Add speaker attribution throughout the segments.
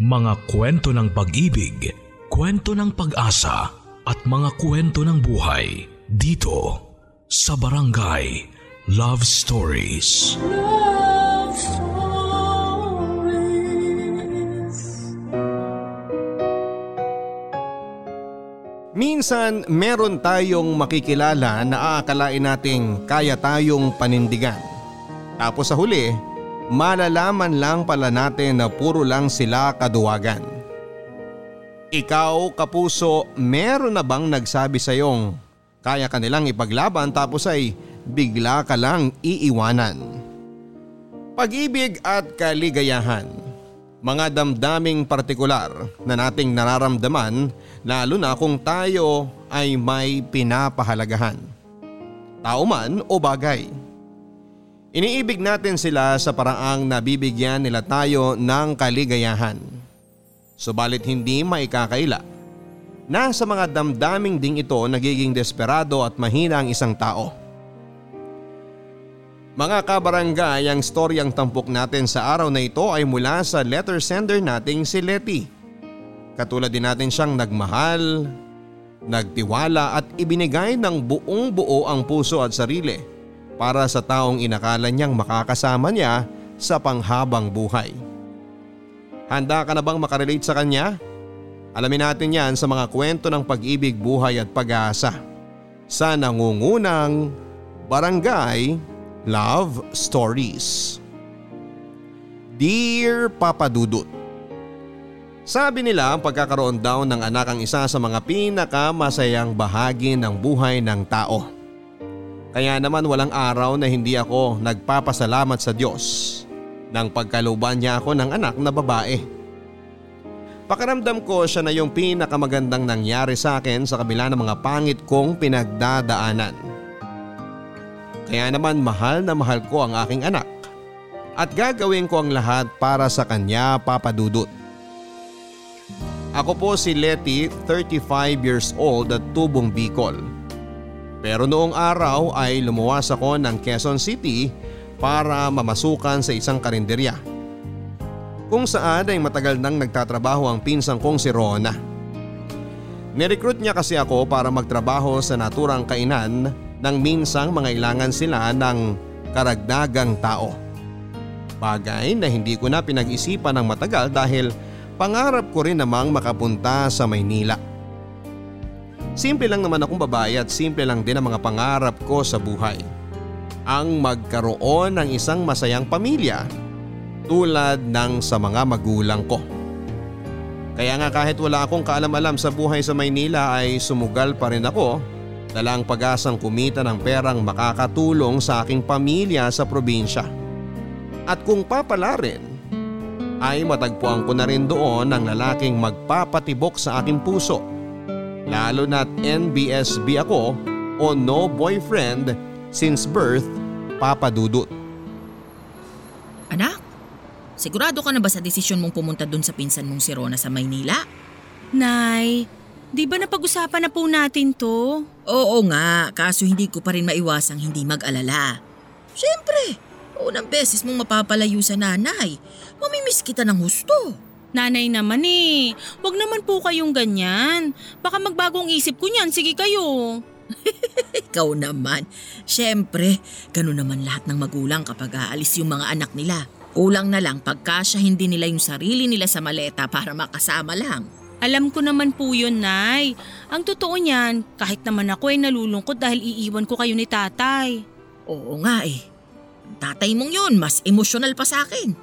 Speaker 1: Mga kwento ng pag-ibig, kwento ng pag-asa at mga kwento ng buhay dito sa Barangay Love Stories.
Speaker 2: Love Stories.
Speaker 3: Minsan, meron tayong makikilala na aakalain nating kaya tayong panindigan. Tapos sa huli, malalaman lang pala natin na puro lang sila kaduwagan. Ikaw, kapuso, meron na bang nagsabi sa iyong kaya ka nilang ipaglaban tapos ay bigla ka lang iiwanan? Pag-ibig at kaligayahan mga damdaming partikular na nating nararamdaman lalo na kung tayo ay may pinapahalagahan. Tao man o bagay. Iniibig natin sila sa paraang nabibigyan nila tayo ng kaligayahan. Subalit hindi maikakaila na sa mga damdaming ding ito nagiging desperado at mahina ang isang tao. Mga kabarangay, ang storyang tampok natin sa araw na ito ay mula sa letter sender nating si Letty. Katulad din natin siyang nagmahal, nagtiwala at ibinigay ng buong buo ang puso at sarili para sa taong inakala niyang makakasama niya sa panghabang buhay. Handa ka na bang makarelate sa kanya? Alamin natin yan sa mga kwento ng pag-ibig, buhay at pag-asa sa nangungunang Barangay Love Stories. Dear Papa Dudut, Sabi nila ang pagkakaroon daw ng anak ang isa sa mga pinakamasayang bahagi ng buhay ng tao. Kaya naman walang araw na hindi ako nagpapasalamat sa Diyos nang pagkaluban niya ako ng anak na babae. Pakiramdam ko siya na yung pinakamagandang nangyari sa akin sa kabila ng mga pangit kong pinagdadaanan. Kaya naman mahal na mahal ko ang aking anak at gagawin ko ang lahat para sa kanya papadudot. Ako po si Letty, 35 years old at tubong Bicol. Pero noong araw ay lumuwas ako ng Quezon City para mamasukan sa isang karinderya. Kung saan ay matagal nang nagtatrabaho ang pinsang kong si Rona. Nirecruit niya kasi ako para magtrabaho sa naturang kainan nang minsang mangailangan sila ng karagdagang tao. Bagay na hindi ko na pinag-isipan ng matagal dahil pangarap ko rin namang makapunta sa Maynila. Simple lang naman akong babae at simple lang din ang mga pangarap ko sa buhay. Ang magkaroon ng isang masayang pamilya tulad ng sa mga magulang ko. Kaya nga kahit wala akong kaalam-alam sa buhay sa Maynila ay sumugal pa rin ako dala ang pag-asang kumita ng perang makakatulong sa aking pamilya sa probinsya. At kung papala rin, ay matagpuan ko na rin doon ang lalaking magpapatibok sa aking puso. Lalo na't NBSB ako o no boyfriend since birth, Papa Dudut.
Speaker 4: Anak, sigurado ka na ba sa desisyon mong pumunta dun sa pinsan mong si Rona sa Maynila?
Speaker 5: Nay, di ba napag-usapan na po natin to?
Speaker 4: Oo nga, kaso hindi ko pa rin maiwasang hindi mag-alala. Siyempre, unang beses mong mapapalayo sa nanay. Mamimiss kita ng husto.
Speaker 5: Nanay naman eh, wag naman po kayong ganyan. Baka magbagong isip ko niyan, sige kayo.
Speaker 4: Ikaw naman. Siyempre, ganun naman lahat ng magulang kapag aalis yung mga anak nila. Kulang na lang pagkasya hindi nila yung sarili nila sa maleta para makasama lang.
Speaker 5: Alam ko naman po yun, Nay. Ang totoo niyan, kahit naman ako ay nalulungkot dahil iiwan ko kayo ni tatay.
Speaker 4: Oo nga eh. Ang tatay mong yun, mas emosyonal pa sa akin.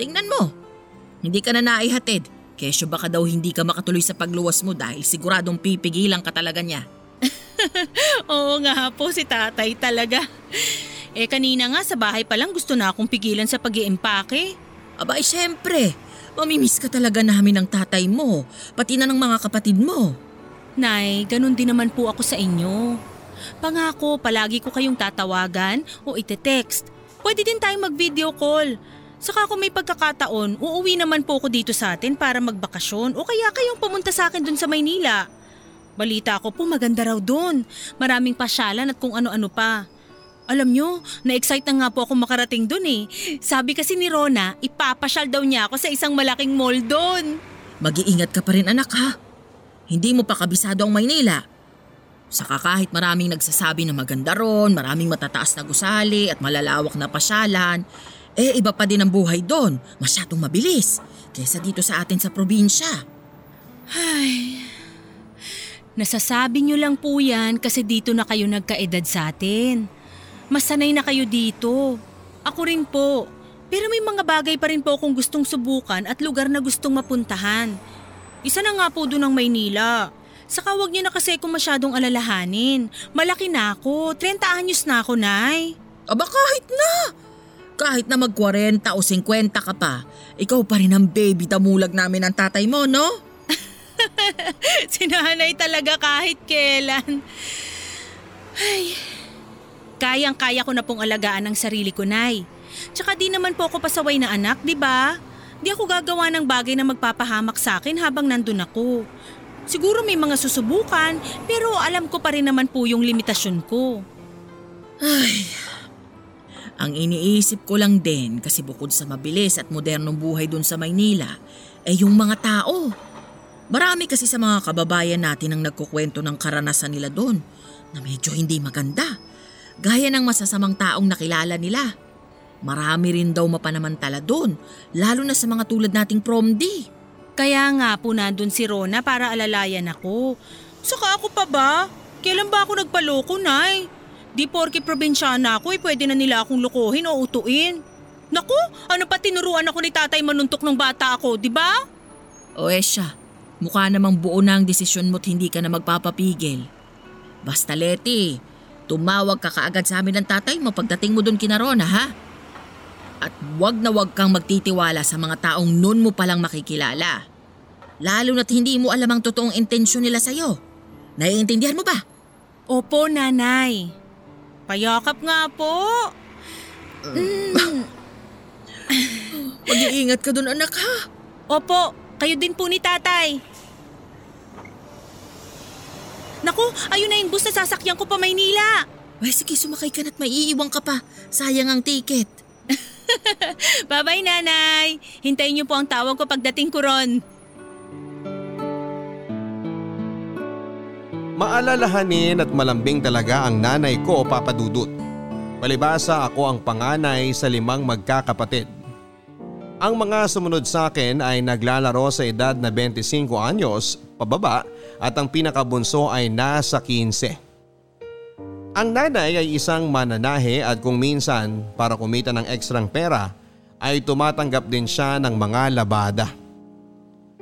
Speaker 4: Tingnan mo. Hindi ka na naihatid. Kesyo baka daw hindi ka makatuloy sa pagluwas mo dahil siguradong pipigilan ka talaga niya.
Speaker 5: Oo nga po si tatay talaga. Eh kanina nga sa bahay pa lang gusto na akong pigilan sa pag iimpake
Speaker 4: Aba, eh syempre. Mamimiss ka talaga namin ng tatay mo, pati na ng mga kapatid mo.
Speaker 5: Nay, ganun din naman po ako sa inyo. Pangako, palagi ko kayong tatawagan o ite-text. Pwede din tayong mag-video call. Saka kung may pagkakataon, uuwi naman po ako dito sa atin para magbakasyon o kaya kayong pumunta sa akin dun sa Maynila. Balita ko po maganda raw dun. Maraming pasyalan at kung ano-ano pa. Alam nyo, na-excite na nga po ako makarating dun eh. Sabi kasi ni Rona, ipapasyal daw niya ako sa isang malaking mall doon.
Speaker 4: Mag-iingat ka pa rin anak ha. Hindi mo pa kabisado ang Maynila. Saka kahit maraming nagsasabi na maganda ron, maraming matataas na gusali at malalawak na pasyalan, eh iba pa din ang buhay doon. Masyadong mabilis kaysa dito sa atin sa probinsya.
Speaker 5: Ay, nasasabi nyo lang po yan kasi dito na kayo nagkaedad sa atin. Masanay na kayo dito. Ako rin po. Pero may mga bagay pa rin po akong gustong subukan at lugar na gustong mapuntahan. Isa na nga po doon ang Maynila. Saka wag niyo na kasi kung masyadong alalahanin. Malaki na ako. 30 anyos na ako, Nay.
Speaker 4: Aba kahit na! Kahit na mag-40 o 50 ka pa, ikaw pa rin ang baby damulag namin ng tatay mo, no?
Speaker 5: Sinanay talaga kahit kailan. Ay, kayang-kaya ko na pong alagaan ang sarili ko, Nay. Tsaka di naman po ako pasaway na anak, di ba? Di ako gagawa ng bagay na magpapahamak sa akin habang nandun ako. Siguro may mga susubukan, pero alam ko pa rin naman po yung limitasyon ko.
Speaker 4: Ang iniisip ko lang din kasi bukod sa mabilis at modernong buhay dun sa Maynila, eh yung mga tao. Marami kasi sa mga kababayan natin ang nagkukwento ng karanasan nila doon na medyo hindi maganda. Gaya ng masasamang taong nakilala nila. Marami rin daw mapanamantala doon, lalo na sa mga tulad nating prom D.
Speaker 5: Kaya nga po nandun si Rona para alalayan ako. Saka ako pa ba? Kailan ba ako nagpaloko, Nay? Di porke probinsyana ako, eh, pwede na nila akong lokohin o utuin. Naku, ano pa tinuruan ako ni tatay manuntok ng bata ako, di ba?
Speaker 4: O Esya, mukha namang buo na ang desisyon mo't hindi ka na magpapapigil. Basta Leti, tumawag ka kaagad sa amin ng tatay mo pagdating mo doon kina Rona ha? At wag na wag kang magtitiwala sa mga taong noon mo palang makikilala. Lalo na't hindi mo alam ang totoong intensyon nila sa'yo. Naiintindihan mo ba?
Speaker 5: Opo, nanay. Payakap nga po.
Speaker 4: Mag-iingat ka doon anak ha?
Speaker 5: Opo, kayo din po ni tatay. Naku, ayun na yung bus na sasakyan ko pa Maynila.
Speaker 4: Ay sige sumakay ka na't maiiwan ka pa. Sayang ang ticket.
Speaker 5: Bye-bye, nanay. Hintayin niyo po ang tawag ko pagdating ko ron.
Speaker 3: Maalalahanin at malambing talaga ang nanay ko, Papa Dudut. Palibasa ako ang panganay sa limang magkakapatid. Ang mga sumunod sa akin ay naglalaro sa edad na 25 anyos, pababa at ang pinakabunso ay nasa 15. Ang nanay ay isang mananahe at kung minsan para kumita ng ekstrang pera ay tumatanggap din siya ng mga labada.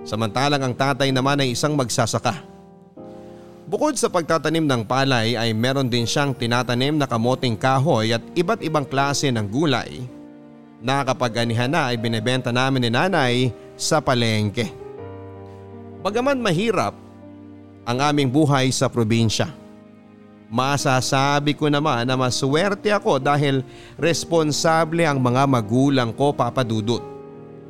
Speaker 3: Samantalang ang tatay naman ay isang magsasaka. Bukod sa pagtatanim ng palay ay meron din siyang tinatanim na kamoting kahoy at iba't ibang klase ng gulay na na ay binebenta namin ni nanay sa palengke. Bagaman mahirap ang aming buhay sa probinsya. Masasabi ko naman na maswerte ako dahil responsable ang mga magulang ko papadudot.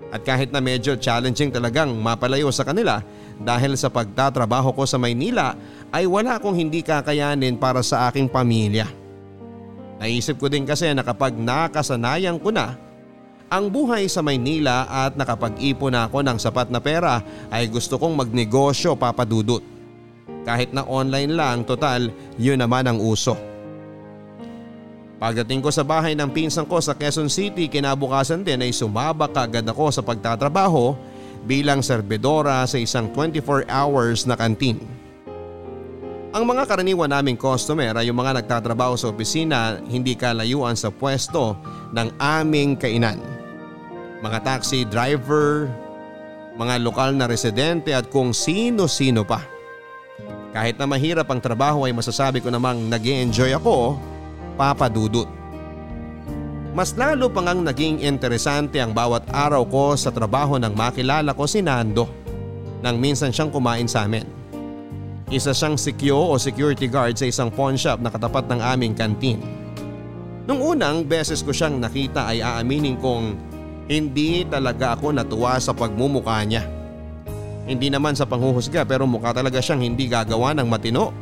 Speaker 3: At kahit na medyo challenging talagang mapalayo sa kanila dahil sa pagtatrabaho ko sa Maynila ay wala akong hindi kakayanin para sa aking pamilya. Naisip ko din kasi na kapag nakasanayan ko na ang buhay sa Maynila at nakapag-ipon na ako ng sapat na pera ay gusto kong magnegosyo papadudot. Kahit na online lang, total, yun naman ang uso. Pagdating ko sa bahay ng pinsan ko sa Quezon City, kinabukasan din ay sumabak agad ako sa pagtatrabaho bilang serbedora sa isang 24 hours na kantin. Ang mga karaniwan naming customer ay yung mga nagtatrabaho sa opisina hindi kalayuan sa pwesto ng aming kainan. Mga taxi driver, mga lokal na residente at kung sino-sino pa. Kahit na mahirap ang trabaho ay masasabi ko namang nag enjoy ako, papadudot. Mas lalo pang ang naging interesante ang bawat araw ko sa trabaho nang makilala ko si Nando nang minsan siyang kumain sa amin. Isa siyang sikyo o security guard sa isang pawn shop na katapat ng aming kantin. Nung unang beses ko siyang nakita ay aaminin kong hindi talaga ako natuwa sa pagmumukha niya. Hindi naman sa panghuhusga pero mukha talaga siyang hindi gagawa ng matino.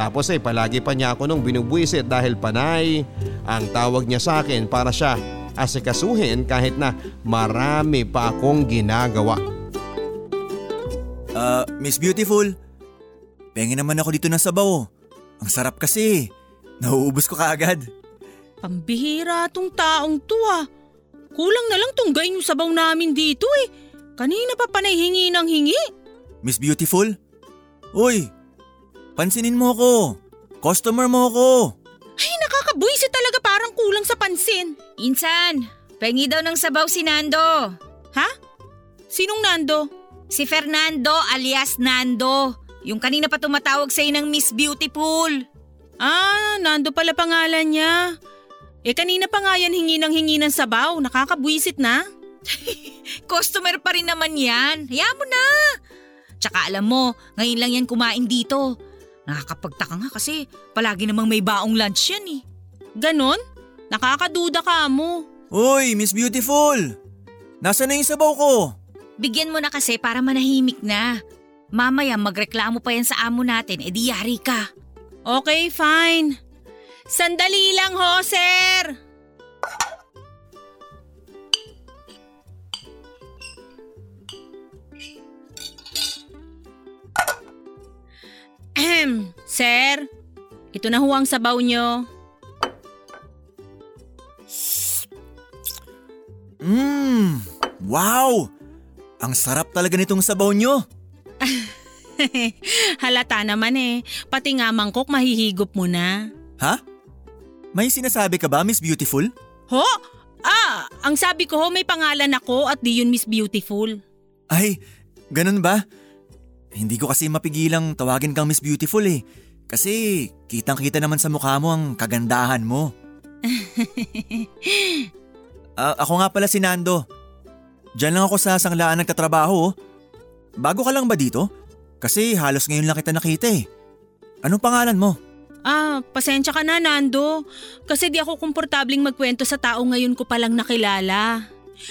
Speaker 3: Tapos ay palagi pa niya ako nung binubwisit dahil panay Ang tawag niya sa akin para siya asikasuhin kahit na marami pa akong ginagawa.
Speaker 6: Ah, Miss Beautiful. Pengen naman ako dito ng sabaw. Ang sarap kasi. Nauubos ko kaagad.
Speaker 5: Pambihira tong taong to ah. Kulang na lang tunggain yung sabaw namin dito eh. Kanina pa panay hingi ng hingi.
Speaker 6: Miss Beautiful? Uy, pansinin mo ako. Customer mo ako.
Speaker 5: Ay nakakabuisit talaga parang kulang sa pansin.
Speaker 7: Insan, pengi daw ng sabaw si Nando.
Speaker 5: Ha? Sinong Nando?
Speaker 7: Si Fernando alias Nando. Yung kanina pa tumatawag sa'yo ng Miss Beautiful.
Speaker 5: Ah, Nando pala pangalan niya. Eh kanina pa nga yan hingi ng hingi ng sabaw. Nakakabuisit na.
Speaker 7: Customer pa rin naman yan. Hayaan mo na. Tsaka alam mo, ngayon lang yan kumain dito. Nakakapagtaka nga kasi palagi namang may baong lunch yan eh.
Speaker 5: Ganon? Nakakaduda ka mo.
Speaker 6: Uy, Miss Beautiful. Nasaan na yung sabaw ko?
Speaker 7: Bigyan mo na kasi para manahimik na. Mamaya magreklamo pa yan sa amo natin, edi yari ka.
Speaker 5: Okay, fine. Sandali lang ho, sir. Ahem, sir. Ito na ho ang sabaw nyo.
Speaker 6: Mmm, wow! Ang sarap talaga nitong sabaw nyo.
Speaker 5: Halata naman eh. Pati nga mangkok mahihigop mo na.
Speaker 6: Ha? May sinasabi ka ba, Miss Beautiful?
Speaker 5: Ho? Ah, ang sabi ko ho may pangalan ako at di yun Miss Beautiful.
Speaker 6: Ay, ganun ba? Hindi ko kasi mapigilang tawagin kang Miss Beautiful eh. Kasi kitang kita naman sa mukha mo ang kagandahan mo. Ah, ako nga pala si Nando. Diyan lang ako sa sanglaan nagtatrabaho. oh. Bago ka lang ba dito? Kasi halos ngayon lang kita nakita eh. Anong pangalan mo?
Speaker 5: Ah, pasensya ka na Nando. Kasi di ako komportabling magkwento sa tao ngayon ko palang nakilala.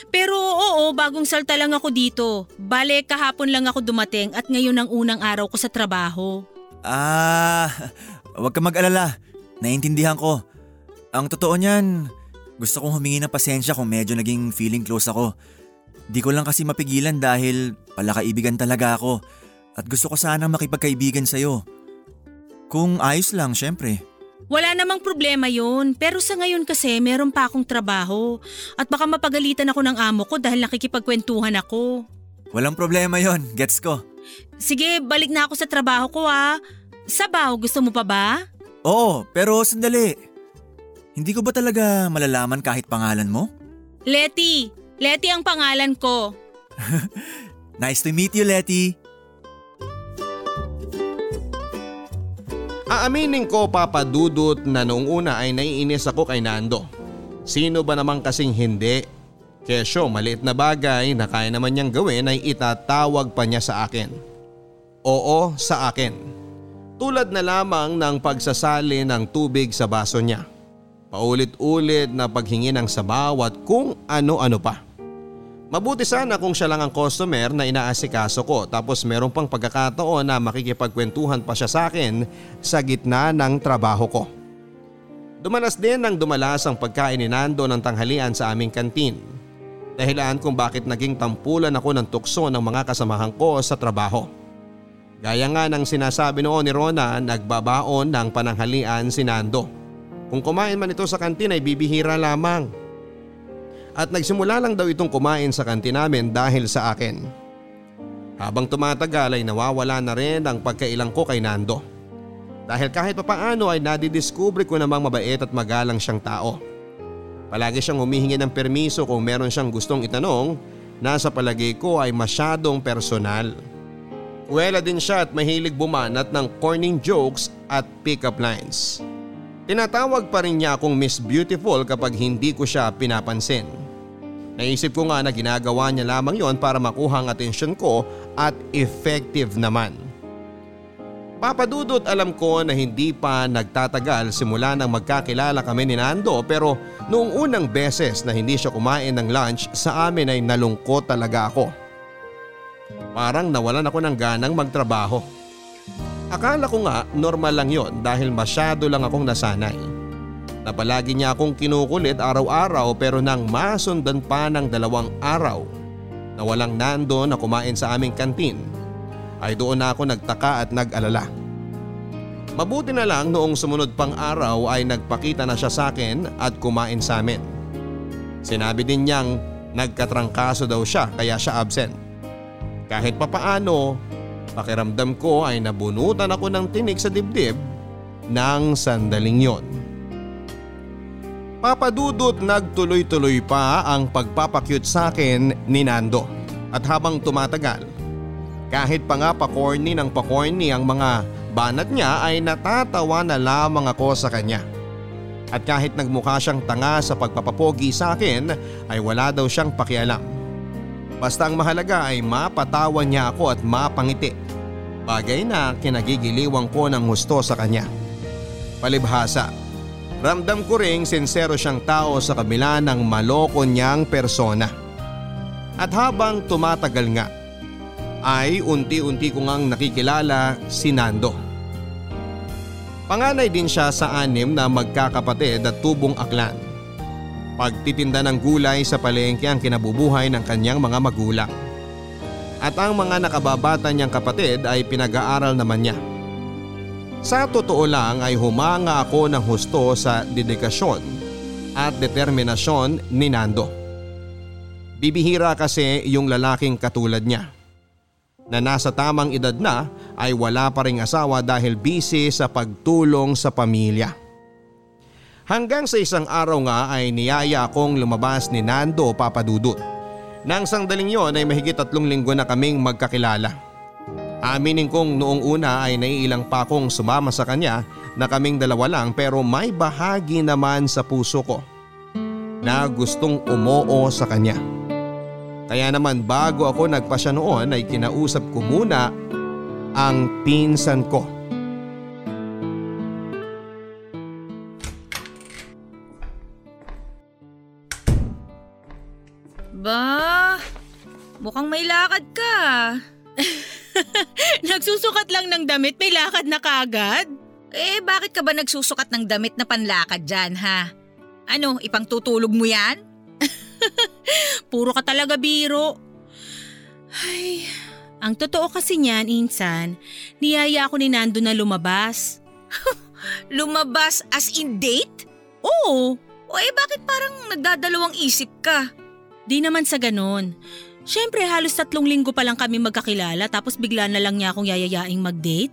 Speaker 5: Pero oo, bagong salta lang ako dito. Bale, kahapon lang ako dumating at ngayon ang unang araw ko sa trabaho.
Speaker 6: Ah, wag ka mag-alala. Naiintindihan ko. Ang totoo niyan, gusto kong humingi ng pasensya kung medyo naging feeling close ako. Di ko lang kasi mapigilan dahil palakaibigan talaga ako at gusto ko sanang makipagkaibigan sa'yo. Kung ayos lang, syempre.
Speaker 5: Wala namang problema yun. Pero sa ngayon kasi meron pa akong trabaho. At baka mapagalitan ako ng amo ko dahil nakikipagkwentuhan ako.
Speaker 6: Walang problema yon, gets ko.
Speaker 5: Sige, balik na ako sa trabaho ko ah. Sabaw, gusto mo pa ba?
Speaker 6: Oo, pero sandali. Hindi ko ba talaga malalaman kahit pangalan mo?
Speaker 5: Letty. Letty ang pangalan ko.
Speaker 6: Nice to meet you, Letty.
Speaker 3: Aaminin ko papadudot na noong una ay naiinis ako kay Nando. Sino ba naman kasing hindi? Kesyo maliit na bagay na kaya naman niyang gawin ay itatawag pa niya sa akin. Oo sa akin. Tulad na lamang ng pagsasali ng tubig sa baso niya. Paulit-ulit na paghingi ng sabaw at kung ano-ano pa. Mabuti sana kung siya lang ang customer na inaasikaso ko tapos meron pang pagkakataon na makikipagkwentuhan pa siya sa akin sa gitna ng trabaho ko. Dumanas din ng dumalas ang pagkain ni Nando ng tanghalian sa aming kantin. Dahilan kung bakit naging tampulan ako ng tukso ng mga kasamahan ko sa trabaho. Gaya nga ng sinasabi noon ni Rona, nagbabaon ng pananghalian si Nando. Kung kumain man ito sa kantin ay bibihira lamang. At nagsimula lang daw itong kumain sa kantin namin dahil sa akin. Habang tumatagal ay nawawala na rin ang pagkailang ko kay Nando. Dahil kahit papaano ay nadidiskubre ko namang mabait at magalang siyang tao. Palagi siyang humihingi ng permiso kung meron siyang gustong itanong na sa palagay ko ay masyadong personal. Kuwela din siya at mahilig bumanat ng corning jokes at pick-up lines. Tinatawag pa rin niya akong Miss Beautiful kapag hindi ko siya pinapansin. Naisip ko nga na ginagawa niya lamang yon para makuha ang atensyon ko at effective naman. Papadudot alam ko na hindi pa nagtatagal simula nang magkakilala kami ni Nando pero noong unang beses na hindi siya kumain ng lunch sa amin ay nalungkot talaga ako. Parang nawalan ako ng ganang magtrabaho. Akala ko nga normal lang yon dahil masyado lang akong nasanay. Na palagi niya akong kinukulit araw-araw pero nang masundan pa ng dalawang araw na walang nando na kumain sa aming kantin ay doon na ako nagtaka at nag-alala. Mabuti na lang noong sumunod pang araw ay nagpakita na siya sa akin at kumain sa amin. Sinabi din niyang nagkatrangkaso daw siya kaya siya absent. Kahit papaano, pakiramdam ko ay nabunutan ako ng tinik sa dibdib ng sandaling yon. Papadudot nagtuloy-tuloy pa ang pagpapakyut sa akin ni Nando at habang tumatagal, kahit pa nga pa-corny ng pa-corny ang mga banat niya ay natatawa na lamang ako sa kanya. At kahit nagmukha siyang tanga sa pagpapapogi sa akin ay wala daw siyang pakialam. Basta ang mahalaga ay mapatawa niya ako at mapangiti. Bagay na kinagigiliwang ko ng gusto sa kanya. Palibhasa, ramdam ko ring sincero siyang tao sa kabila ng maloko niyang persona. At habang tumatagal nga, ay unti-unti ko ngang nakikilala si Nando. Panganay din siya sa anim na magkakapatid at tubong aklan. Pagtitinda ng gulay sa palengke ang kinabubuhay ng kanyang mga magulang. At ang mga nakababata niyang kapatid ay pinag-aaral naman niya. Sa totoo lang ay humanga ako ng husto sa dedikasyon at determinasyon ni Nando. Bibihira kasi yung lalaking katulad niya na nasa tamang edad na ay wala pa ring asawa dahil busy sa pagtulong sa pamilya. Hanggang sa isang araw nga ay niyaya akong lumabas ni Nando Papadudut. Nang sangdaling yon ay mahigit tatlong linggo na kaming magkakilala. Aminin kong noong una ay naiilang pa akong sumama sa kanya na kaming dalawa lang pero may bahagi naman sa puso ko na gustong umoo sa kanya. Kaya naman bago ako nagpasya noon ay kinausap ko muna ang pinsan ko.
Speaker 7: Ba, mukhang may lakad ka.
Speaker 5: Nagsusukat lang ng damit, may lakad na kagad.
Speaker 7: Eh, bakit ka ba nagsusukat ng damit na panlakad dyan, ha? Ano, ipang tutulog mo yan?
Speaker 5: Puro ka talaga biro. Ay, ang totoo kasi niyan, Insan, niyaya ako ni Nando na lumabas.
Speaker 7: Lumabas as in date?
Speaker 5: Oo,
Speaker 7: O eh, bakit parang nagdadalawang isip ka?
Speaker 5: di naman sa ganon. Siyempre halos tatlong linggo pa lang kami magkakilala tapos bigla na lang niya akong yayayaing mag-date.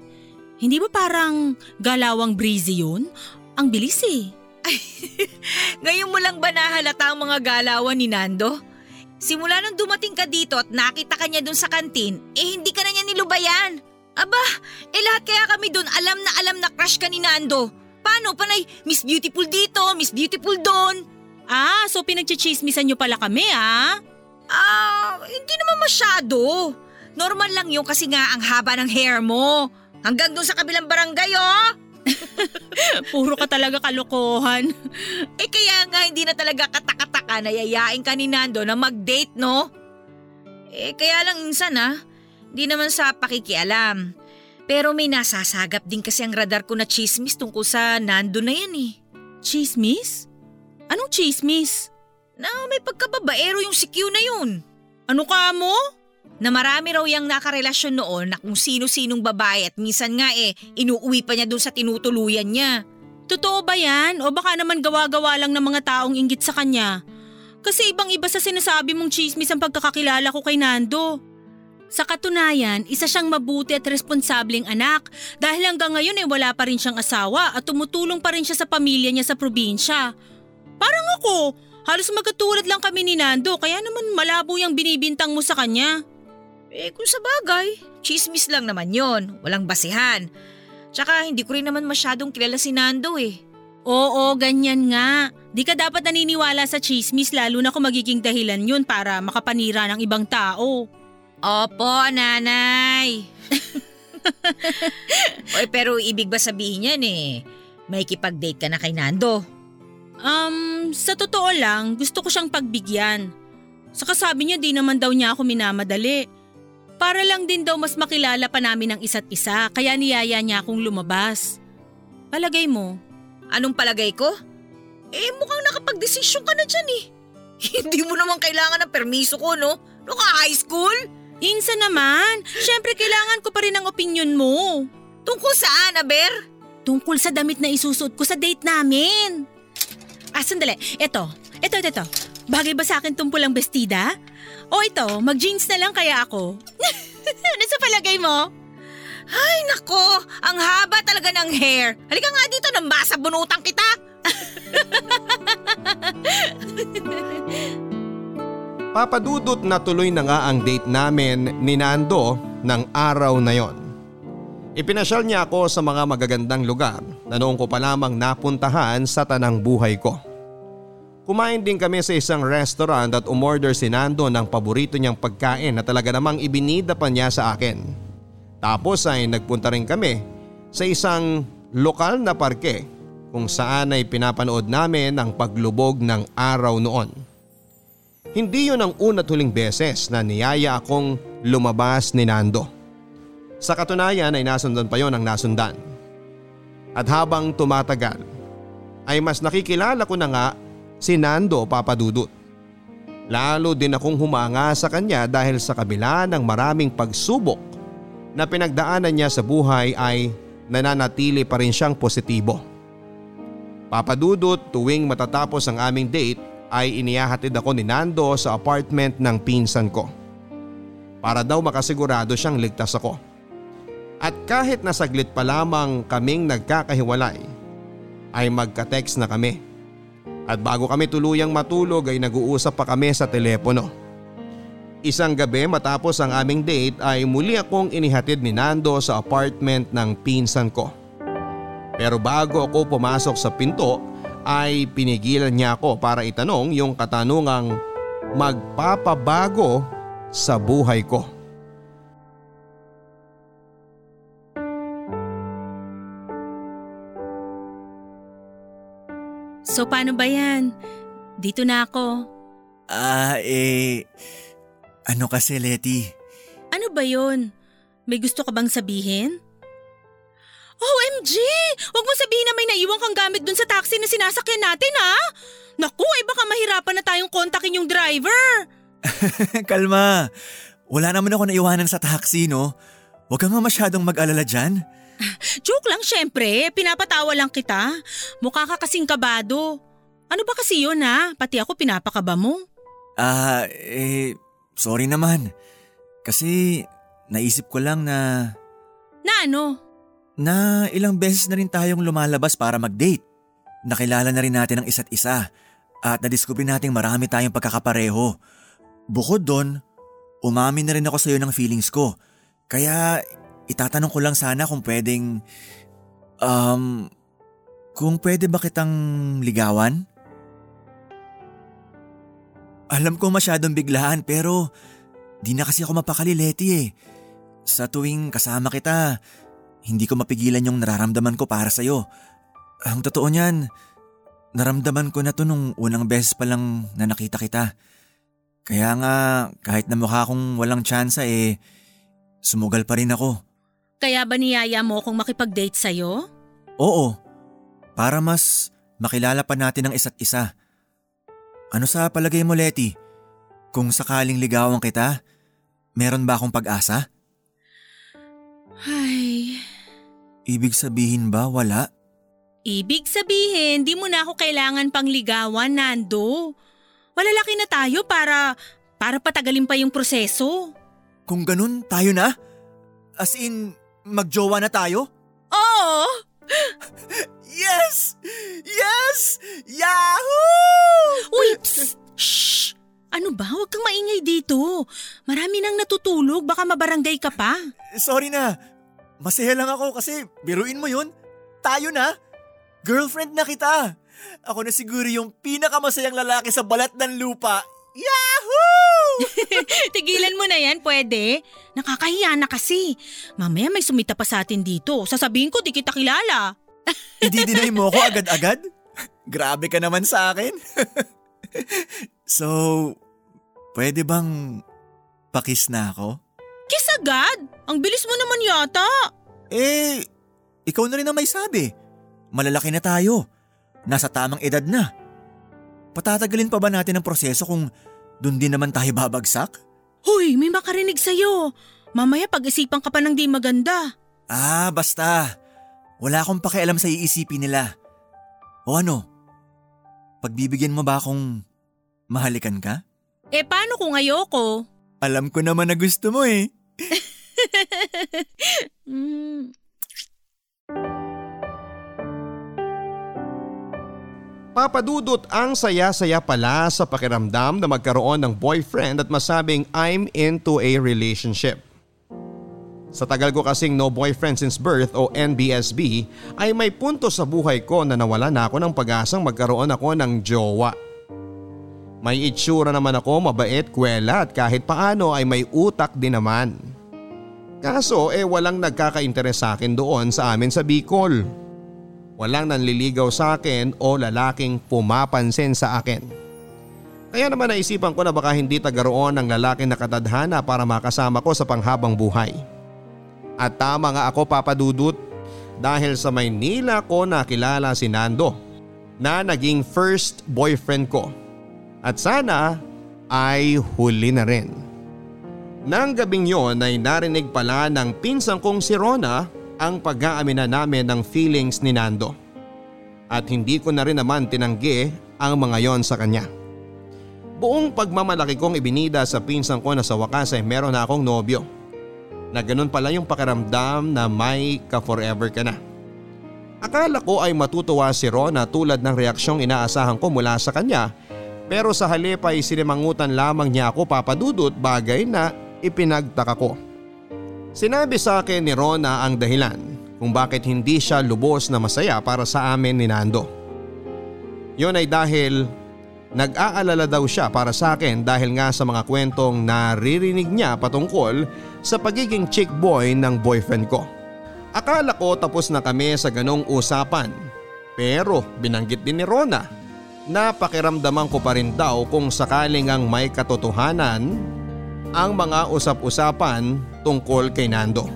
Speaker 5: Hindi ba parang galawang breezy yun? Ang bilis eh.
Speaker 7: Ngayon mo lang ba nahalata ang mga galawan ni Nando? Simula nung dumating ka dito at nakita ka niya dun sa kantin, eh hindi ka na niya nilubayan. Aba, eh lahat kaya kami dun alam na alam na crush ka ni Nando. Paano, panay Miss Beautiful dito, Miss Beautiful doon?
Speaker 5: Ah, so pinagchichismisan niyo pala kami ah?
Speaker 7: Ah, hindi naman masyado. Normal lang yun kasi nga ang haba ng hair mo. Hanggang dun sa kabilang barangay, oh.
Speaker 5: Puro ka talaga kalokohan.
Speaker 7: Eh kaya nga hindi na talaga katakataka na yayain ka ni Nando na mag-date, no? Eh kaya lang insan ha, hindi naman sa pakikialam. Pero may nasasagap din kasi ang radar ko na chismis tungkol sa Nando na yan eh.
Speaker 5: Chismis? Anong chismis?
Speaker 7: Na may pagkababaero yung si Q na yun.
Speaker 5: Ano ka mo?
Speaker 7: Na marami raw yung nakarelasyon noon na kung sino-sinong babae at minsan nga eh, inuuwi pa niya dun sa tinutuluyan niya.
Speaker 5: Totoo ba yan? O baka naman gawa-gawa lang ng mga taong inggit sa kanya? Kasi ibang iba sa sinasabi mong chismis ang pagkakakilala ko kay Nando. Sa katunayan, isa siyang mabuti at responsableng anak dahil hanggang ngayon ay wala pa rin siyang asawa at tumutulong pa rin siya sa pamilya niya sa probinsya. Parang ako, halos magkatulad lang kami ni Nando kaya naman malabo yung binibintang mo sa kanya.
Speaker 7: Eh kung sa bagay, chismis lang naman yon, walang basihan. Tsaka hindi ko rin naman masyadong kilala si Nando eh.
Speaker 5: Oo, ganyan nga. Di ka dapat naniniwala sa chismis lalo na kung magiging dahilan yun para makapanira ng ibang tao.
Speaker 7: Opo, nanay. Oy, pero ibig ba sabihin yan eh, may kipag-date ka na kay Nando?
Speaker 5: Um, sa totoo lang, gusto ko siyang pagbigyan. Saka sabi niya di naman daw niya ako minamadali. Para lang din daw mas makilala pa namin ang isa't isa kaya niyaya niya akong lumabas. Palagay mo,
Speaker 7: Anong palagay ko? Eh mukhang nakapag-desisyon ka na dyan eh. Hindi mo naman kailangan ng permiso ko, no? No ka high school?
Speaker 5: Insa naman, syempre kailangan ko pa rin ang opinion mo.
Speaker 7: Tungkol saan, Aber?
Speaker 5: Tungkol sa damit na isusuot ko sa date namin. Ah, sandali. Ito. Ito, ito, ito. Bagay ba sa akin tong pulang bestida? O ito, mag-jeans na lang kaya ako. ano sa palagay mo?
Speaker 7: Ay nako, ang haba talaga ng hair. Halika nga dito nang basa bunutan kita.
Speaker 3: Papadudot na tuloy na nga ang date namin ni Nando ng araw na yon. Ipinasyal niya ako sa mga magagandang lugar na noong ko pa lamang napuntahan sa tanang buhay ko. Kumain din kami sa isang restaurant at umorder si Nando ng paborito niyang pagkain na talaga namang ibinida pa niya sa akin. Tapos ay nagpunta rin kami sa isang lokal na parke kung saan ay pinapanood namin ang paglubog ng araw noon. Hindi yun ang una't huling beses na niyaya akong lumabas ni Nando. Sa katunayan ay nasundan pa yon ang nasundan. At habang tumatagal ay mas nakikilala ko na nga si Nando Papadudut. Lalo din akong humanga sa kanya dahil sa kabila ng maraming pagsubok na pinagdaanan niya sa buhay ay nananatili pa rin siyang positibo. Papadudot tuwing matatapos ang aming date ay inihahatid ako ni Nando sa apartment ng pinsan ko. Para daw makasigurado siyang ligtas ako. At kahit nasaglit pa lamang kaming nagkakahiwalay ay magka-text na kami. At bago kami tuluyang matulog ay nag-uusap pa kami sa telepono. Isang gabi matapos ang aming date ay muli akong inihatid ni Nando sa apartment ng pinsan ko. Pero bago ako pumasok sa pinto ay pinigilan niya ako para itanong yung katanungang magpapabago sa buhay ko.
Speaker 5: So paano ba yan? Dito na ako.
Speaker 6: Ah, eh... Ano kasi, Letty?
Speaker 5: Ano ba yon? May gusto ka bang sabihin? OMG! Huwag mo sabihin na may naiwan kang gamit dun sa taxi na sinasakyan natin ha! Naku, eh baka mahirapan na tayong kontakin yung driver!
Speaker 6: Kalma. Wala naman ako naiwanan sa taxi, no? Huwag ka nga masyadong mag-alala dyan.
Speaker 5: Joke lang syempre, pinapatawa lang kita. Mukha ka kasing kabado. Ano ba kasi yun ha? Pati ako pinapakaba mo.
Speaker 6: Ah, eh... Sorry naman. Kasi naisip ko lang na...
Speaker 5: Na ano?
Speaker 6: Na ilang beses na rin tayong lumalabas para mag-date. Nakilala na rin natin ang isa't isa. At nadiskubre nating marami tayong pagkakapareho. Bukod doon, umamin na rin ako sa iyo ng feelings ko. Kaya itatanong ko lang sana kung pwedeng... Um, kung pwede ba kitang ligawan? Alam ko masyadong biglaan pero di na kasi ako mapakali Leti eh. Sa tuwing kasama kita, hindi ko mapigilan yung nararamdaman ko para sa'yo. Ang totoo niyan, naramdaman ko na to nung unang beses pa lang na nakita kita. Kaya nga kahit na mukha akong walang tsansa eh, sumugal pa rin ako.
Speaker 5: Kaya ba niyaya mo akong makipag-date sa'yo?
Speaker 6: Oo, para mas makilala pa natin ang isa't isa. Ano sa palagay mo, Letty? Kung sakaling ligawan kita, meron ba akong pag-asa?
Speaker 5: Ay,
Speaker 6: Ibig sabihin ba wala?
Speaker 5: ibig sabihin di mo na ako kailangan pang ligawan, Nando. Malalaki na tayo para, para patagalin pa yung proseso.
Speaker 6: Kung ganun, tayo na? As in, magjowa na tayo?
Speaker 5: Oo!
Speaker 6: Yes! Yes! Yahoo!
Speaker 5: Uy, psst! Shh! Ano ba? Huwag kang maingay dito. Marami nang natutulog, baka mabarangay ka pa.
Speaker 6: Sorry na. Masaya lang ako kasi biruin mo yun. Tayo na. Girlfriend na kita. Ako na siguro yung pinakamasayang lalaki sa balat ng lupa. Yahoo!
Speaker 5: Tigilan mo na yan, pwede? Nakakahiya na kasi. Mamaya may sumita pa sa atin dito. Sasabihin ko di kita kilala.
Speaker 6: Hindi dinay mo ako agad-agad? Grabe ka naman sa akin. so, pwede bang pakis na ako?
Speaker 5: Kiss agad! Ang bilis mo naman yata.
Speaker 6: Eh, ikaw na rin ang may sabi. Malalaki na tayo. Nasa tamang edad na. Patatagalin pa ba natin ang proseso kung doon din naman tayo babagsak?
Speaker 5: Hoy, may makarinig sa'yo. Mamaya pag-isipan ka pa ng di maganda.
Speaker 6: Ah, basta. Wala akong pakialam sa iisipin nila. O ano? Pagbibigyan mo ba akong mahalikan ka?
Speaker 5: Eh paano kung ayoko?
Speaker 6: Alam ko naman na gusto mo eh.
Speaker 5: Mm,
Speaker 3: Papadudot ang saya-saya pala sa pakiramdam na magkaroon ng boyfriend at masabing I'm into a relationship. Sa tagal ko kasing no boyfriend since birth o NBSB ay may punto sa buhay ko na nawala na ako ng pag-asang magkaroon ako ng jowa. May itsura naman ako, mabait, kwela at kahit paano ay may utak din naman. Kaso eh walang nagkaka-interes sa akin doon sa amin sa Bicol. Walang nanliligaw sa akin o lalaking pumapansin sa akin. Kaya naman naisipan ko na baka hindi tagaroon ng lalaking nakatadhana para makasama ko sa panghabang buhay. At tama nga ako papadudot dahil sa Maynila ko nakilala si Nando na naging first boyfriend ko. At sana ay huli na rin. Nang gabing yon ay narinig pala ng pinsang kong si Rona ang pag-aamina namin ng feelings ni Nando. At hindi ko na rin naman tinanggi ang mga yon sa kanya. Buong pagmamalaki kong ibinida sa pinsang ko na sa wakas ay meron na akong nobyo. Na ganun pala yung pakiramdam na may ka-forever ka na. Akala ko ay matutuwa si Rona tulad ng reaksyong inaasahan ko mula sa kanya pero sa halip ay sinimangutan lamang niya ako papadudot bagay na ipinagtaka ko. Sinabi sa akin ni Rona ang dahilan kung bakit hindi siya lubos na masaya para sa amin ni Nando. Yun ay dahil nag-aalala daw siya para sa akin dahil nga sa mga kwentong naririnig niya patungkol sa pagiging chick boy ng boyfriend ko. Akala ko tapos na kami sa ganong usapan pero binanggit din ni Rona na pakiramdaman ko pa rin daw kung sakaling ang may katotohanan ang mga usap-usapan tungkol kay Nando.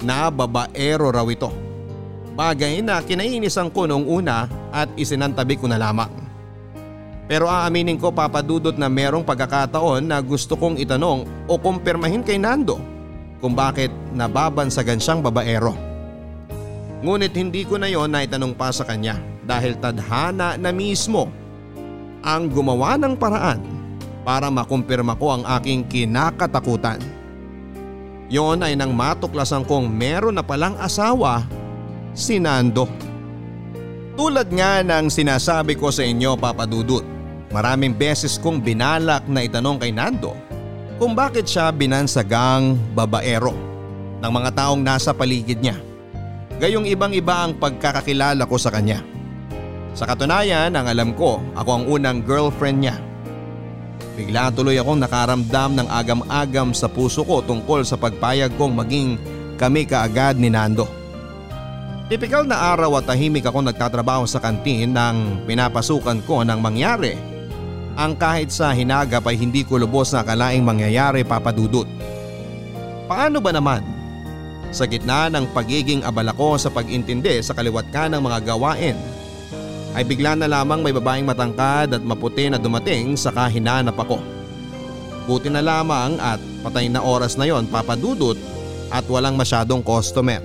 Speaker 3: Na babaero raw ito. Bagay na kinainisan ko noong una at isinantabi ko na lamang. Pero aaminin ko papadudot na merong pagkakataon na gusto kong itanong o kumpirmahin kay Nando kung bakit nababansagan siyang babaero. Ngunit hindi ko na yon na itanong pa sa kanya dahil tadhana na mismo ang gumawa ng paraan para makumpirma ko ang aking kinakatakutan. Yon ay nang matuklasan kong meron na palang asawa si Nando. Tulad nga ng sinasabi ko sa inyo papadudot, maraming beses kong binalak na itanong kay Nando kung bakit siya binansagang babaero ng mga taong nasa paligid niya. Gayong ibang iba ang pagkakakilala ko sa kanya. Sa katunayan, ang alam ko, ako ang unang girlfriend niya. Bigla tuloy akong nakaramdam ng agam-agam sa puso ko tungkol sa pagpayag kong maging kami kaagad ni Nando. Tipikal na araw at tahimik ako nagtatrabaho sa kantin nang pinapasukan ko ng mangyari. Ang kahit sa hinagap ay hindi ko lubos na akalaing mangyayari papadudot. Paano ba naman? Sa gitna ng pagiging abala ko sa pag-intindi sa kaliwat ka ng mga gawain ay bigla na lamang may babaeng matangkad at maputi na dumating sa kahinanap ako. Buti na lamang at patay na oras na yon papadudot at walang masyadong customer.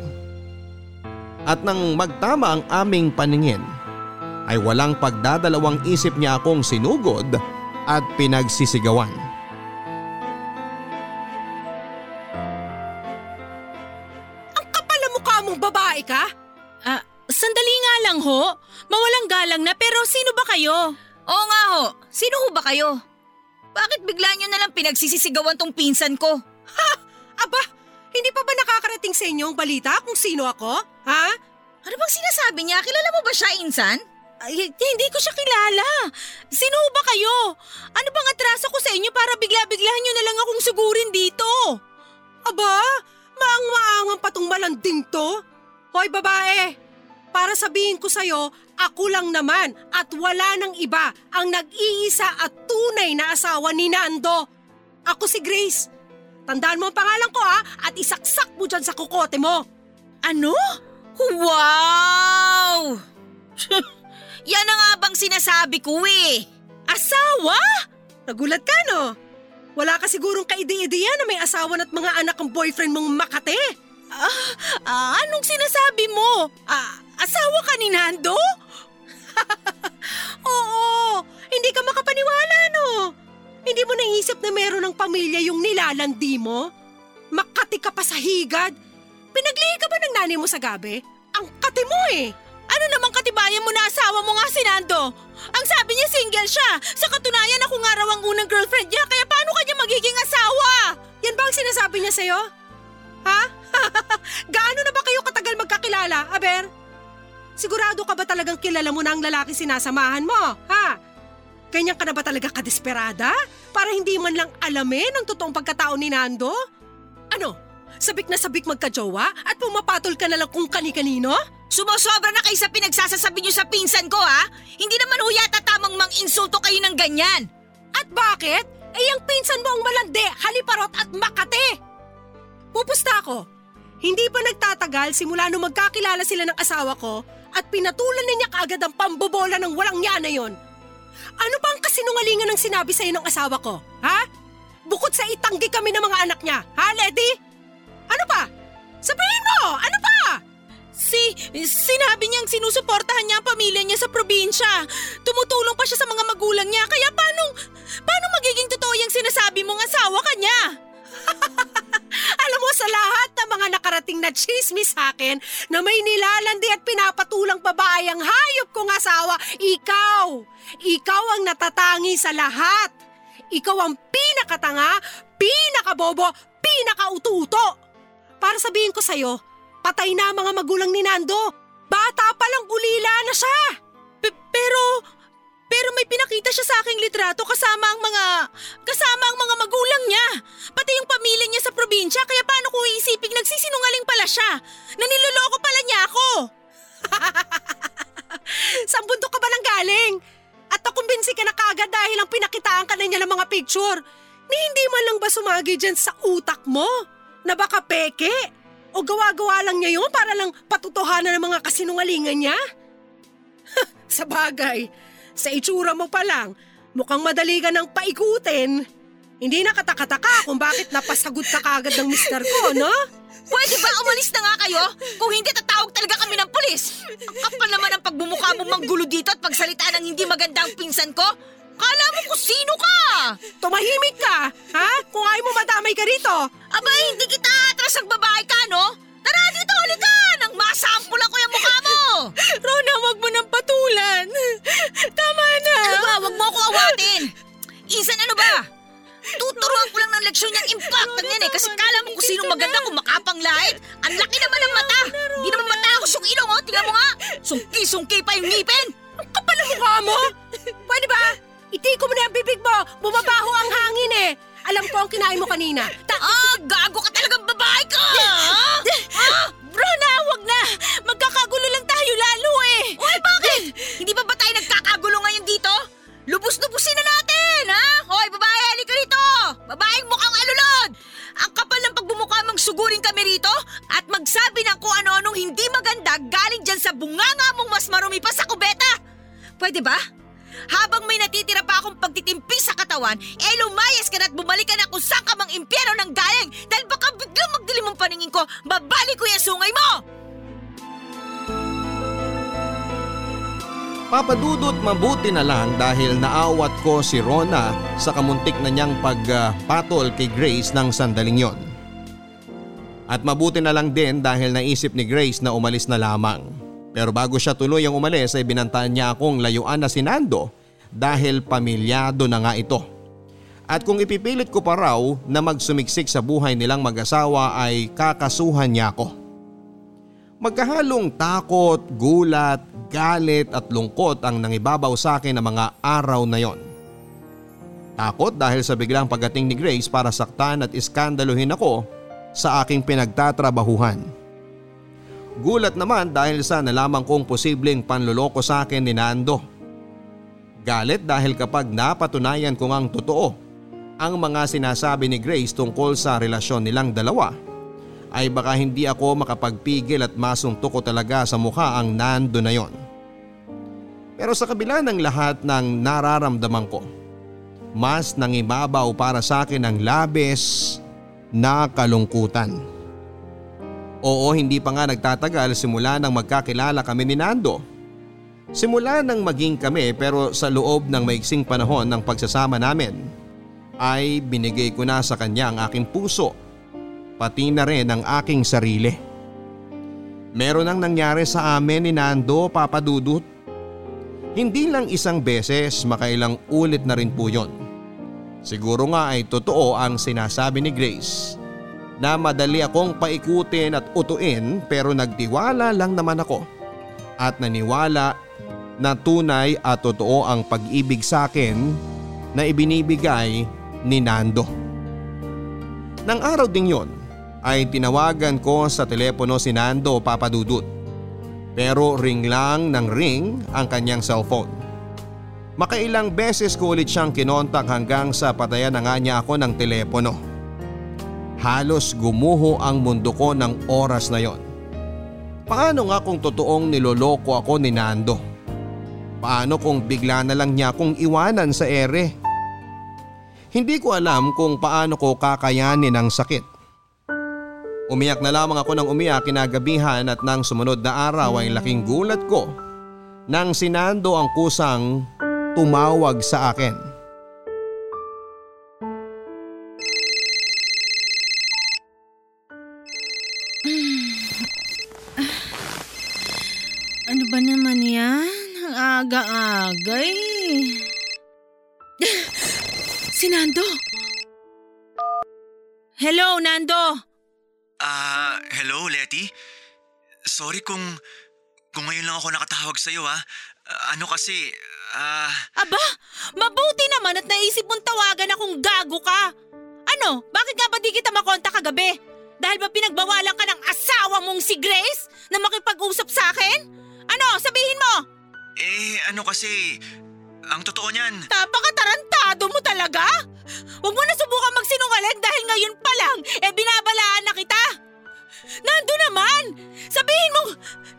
Speaker 3: At nang magtama ang aming paningin ay walang pagdadalawang isip niya akong sinugod at pinagsisigawan.
Speaker 5: Kayo?
Speaker 7: Oo nga ho, sino ho ba kayo? Bakit bigla nyo nalang pinagsisisigawan tong pinsan ko?
Speaker 8: Aba, hindi pa ba nakakarating sa inyo ang balita kung sino ako? Ha?
Speaker 7: Ano bang sinasabi niya? Kilala mo ba siya, Insan?
Speaker 5: Ay, hindi ko siya kilala. Sino ba kayo? Ano bang atraso ko sa inyo para bigla-biglahan nyo na lang akong sugurin dito?
Speaker 8: Aba, maang-maangang patong malanding to. Hoy babae, para sabihin ko sa'yo, ako lang naman at wala nang iba ang nag-iisa at tunay na asawa ni Nando. Ako si Grace. Tandaan mo ang pangalan ko ha at isaksak mo dyan sa kukote mo.
Speaker 5: Ano?
Speaker 7: Wow! Yan na nga bang sinasabi ko eh.
Speaker 5: Asawa?
Speaker 8: Nagulat ka no? Wala ka sigurong kaide-ideya na may asawa at mga anak ang boyfriend mong Makate.
Speaker 5: Ah, anong sinasabi mo? Ah, asawa ka ni Nando?
Speaker 8: Oo, hindi ka makapaniwala no. Hindi mo naisip na meron ng pamilya yung nilalandi mo? Makati ka pa sa higad. Pinaglihi ka ba ng nanay mo sa gabi? Ang kati mo eh.
Speaker 5: Ano namang katibayan mo na asawa mo nga si Nando? Ang sabi niya single siya. Sa katunayan ako nga raw ang unang girlfriend niya kaya paano kanya magiging asawa?
Speaker 8: Yan ba ang sinasabi niya sa'yo? Ha? Gaano na ba kayo katagal magkakilala, Aber? Sigurado ka ba talagang kilala mo na ang lalaki sinasamahan mo? Ha? Ganyan ka na ba talaga kadesperada? Para hindi man lang alamin ang totoong pagkatao ni Nando? Ano? Sabik na sabik magkajowa at pumapatol ka na lang kung kani-kanino?
Speaker 7: Sumosobra na kayo sa pinagsasasabi niyo sa pinsan ko ha? Hindi naman ho yata tamang mang insulto kayo ng ganyan.
Speaker 8: At bakit? Eh ang pinsan mo ang malandi, haliparot at makate. Pupusta ako. Hindi pa nagtatagal simula nung magkakilala sila ng asawa ko at pinatulan na niya kaagad ang pambobola ng walang niya na yon. Ano ba ang kasinungalingan ng sinabi sa'yo ng asawa ko? Ha? Bukod sa itanggi kami ng mga anak niya. Ha, Lady? Ano pa? Sabihin mo! Ano pa?
Speaker 5: Si, sinabi niyang sinusuportahan niya ang pamilya niya sa probinsya. Tumutulong pa siya sa mga magulang niya kaya paano, paano magiging totoo yung sinasabi mong asawa ka niya?
Speaker 8: Alam mo sa lahat ng mga nakarating na chismis sa akin na may nilalandi at pinapatulang babae ang hayop kong asawa, ikaw! Ikaw ang natatangi sa lahat! Ikaw ang pinakatanga, pinakabobo, pinakaututo! Para sabihin ko sa'yo, patay na mga magulang ni Nando. Bata pa lang ulila na siya!
Speaker 5: Pe- pero, pero may pinakita siya sa aking litrato kasama ang mga, kasama ang mga magulang niya. Pati yung pamilya niya sa probinsya kaya paano ko iisiping nagsisinungaling pala siya? Naniloloko pala niya ako.
Speaker 8: Saan bundok ka ba nang galing? At nakumbinsi ka na kagad dahil ang pinakitaan ka na niya ng mga picture. Ni hindi man lang ba sumagi dyan sa utak mo? Na baka peke? O gawa-gawa lang niya yun para lang patutuhanan ng mga kasinungalingan niya? sa bagay, sa itsura mo pa lang, mukhang madali ka ng paikutin. Hindi na katakataka kung bakit napasagot ka kagad ng mister ko, no?
Speaker 7: Pwede ba umalis na nga kayo? Kung hindi tatawag talaga kami ng pulis. Ang kapal naman ang pagbumukha mo manggulo dito at pagsalita ng hindi maganda ang pinsan ko. Kala mo kung sino ka?
Speaker 8: Tumahimik ka, ha? Kung ayaw mo madamay ka rito.
Speaker 7: Aba, hindi kita atras ang babae ka, no? Tara
Speaker 3: mabuti na lang dahil naawat ko si Rona sa kamuntik na niyang pagpatol kay Grace ng sandaling yon. At mabuti na lang din dahil naisip ni Grace na umalis na lamang. Pero bago siya tuloy ang umalis ay binantaan niya akong layuan na si Nando dahil pamilyado na nga ito. At kung ipipilit ko pa raw na magsumiksik sa buhay nilang mag-asawa ay kakasuhan niya ako. Magkahalong takot, gulat, galit at lungkot ang nangibabaw sa akin ng mga araw na yon. Takot dahil sa biglang pagdating ni Grace para saktan at iskandaluhin ako sa aking pinagtatrabahuhan. Gulat naman dahil sa nalaman kong posibleng panluloko sa akin ni Nando. Galit dahil kapag napatunayan ko ngang totoo ang mga sinasabi ni Grace tungkol sa relasyon nilang dalawa ay baka hindi ako makapagpigil at masuntok ko talaga sa mukha ang Nando na yon. Pero sa kabila ng lahat ng nararamdaman ko, mas nangibabaw para sa akin ang labis na kalungkutan. Oo hindi pa nga nagtatagal simula nang magkakilala kami ni Nando. Simula nang maging kami pero sa loob ng maiksing panahon ng pagsasama namin ay binigay ko na sa kanya ang aking puso pati na rin ang aking sarili. Meron ang nangyari sa amin ni Nando papadudot. Hindi lang isang beses makailang ulit na rin po yon. Siguro nga ay totoo ang sinasabi ni Grace na madali akong paikutin at utuin pero nagtiwala lang naman ako at naniwala na tunay at totoo ang pag-ibig sa akin na ibinibigay ni Nando. Nang araw ding yon ay tinawagan ko sa telepono si Nando papadudot pero ring lang ng ring ang kanyang cellphone. Makailang beses ko ulit siyang kinontak hanggang sa patayan na nga niya ako ng telepono. Halos gumuho ang mundo ko ng oras na yon. Paano nga kung totoong niloloko ako ni Nando? Paano kung bigla na lang niya akong iwanan sa ere? Hindi ko alam kung paano ko kakayanin ang sakit. Umiyak na lamang ako ng umiyak kinagabihan at nang sumunod na araw ay laking gulat ko nang sinando ang kusang tumawag sa akin.
Speaker 5: Ano ba naman yan? Ang aga-aga eh. si Nando. Hello, Nando.
Speaker 6: Ah, hello, Letty? Sorry kung, kung ngayon lang ako nakatawag sa'yo ha. Ah, ano kasi, ah...
Speaker 5: Aba, mabuti naman at naisip mong tawagan akong gago ka. Ano, bakit nga ba di kita makonta kagabi? Dahil ba pinagbawalan ka ng asawa mong si Grace na makipag-usap sa akin? Ano, sabihin mo?
Speaker 6: Eh, ano kasi, ang totoo niyan,
Speaker 5: Napakatarantado mo talaga? Huwag mo na subukan magsinungaling dahil ngayon pa lang, eh binabalaan na kita. Nando naman! Sabihin mo,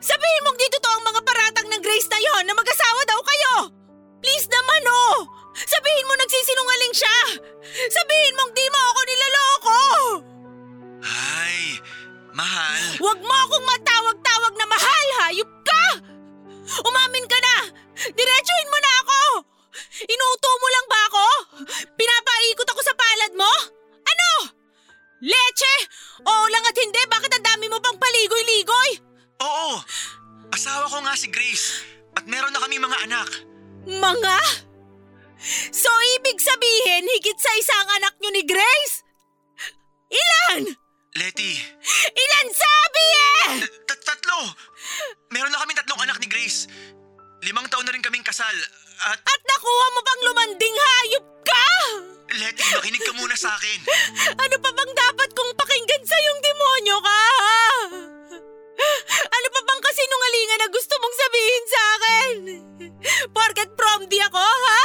Speaker 5: sabihin mong dito to ang mga paratang ng Grace na yon na mag-asawa daw kayo! Please naman oh! Sabihin mo nagsisinungaling siya! Sabihin mong di mo ako nilaloko!
Speaker 6: ay, mahal.
Speaker 5: Huwag mo akong matawag-tawag na mahal, hayop ka! Umamin ka na! Diretsuhin mo na ako! Inuuto mo lang ba ako? Pinapaikot ako sa palad mo? Ano? Leche? Oo lang at hindi, bakit ang dami mo pang paligoy-ligoy?
Speaker 6: Oo, asawa ko nga si Grace at meron na kami mga anak.
Speaker 5: Mga? So ibig sabihin, higit sa isang anak nyo ni Grace? Ilan?
Speaker 6: Letty,
Speaker 5: Ilan sabi eh?
Speaker 6: tat tatlo! Meron na kami tatlong anak ni Grace. Limang taon na rin kaming kasal at
Speaker 5: At nakuha mo pang lumanding hayop ka?
Speaker 6: Letty, makinig ka muna sa akin.
Speaker 5: Ano pa bang dapat kong pakinggan sa yung demonyo ka? Ano pa bang kasinungalingan na gusto mong sabihin sa akin? Porket prom di ako, ha?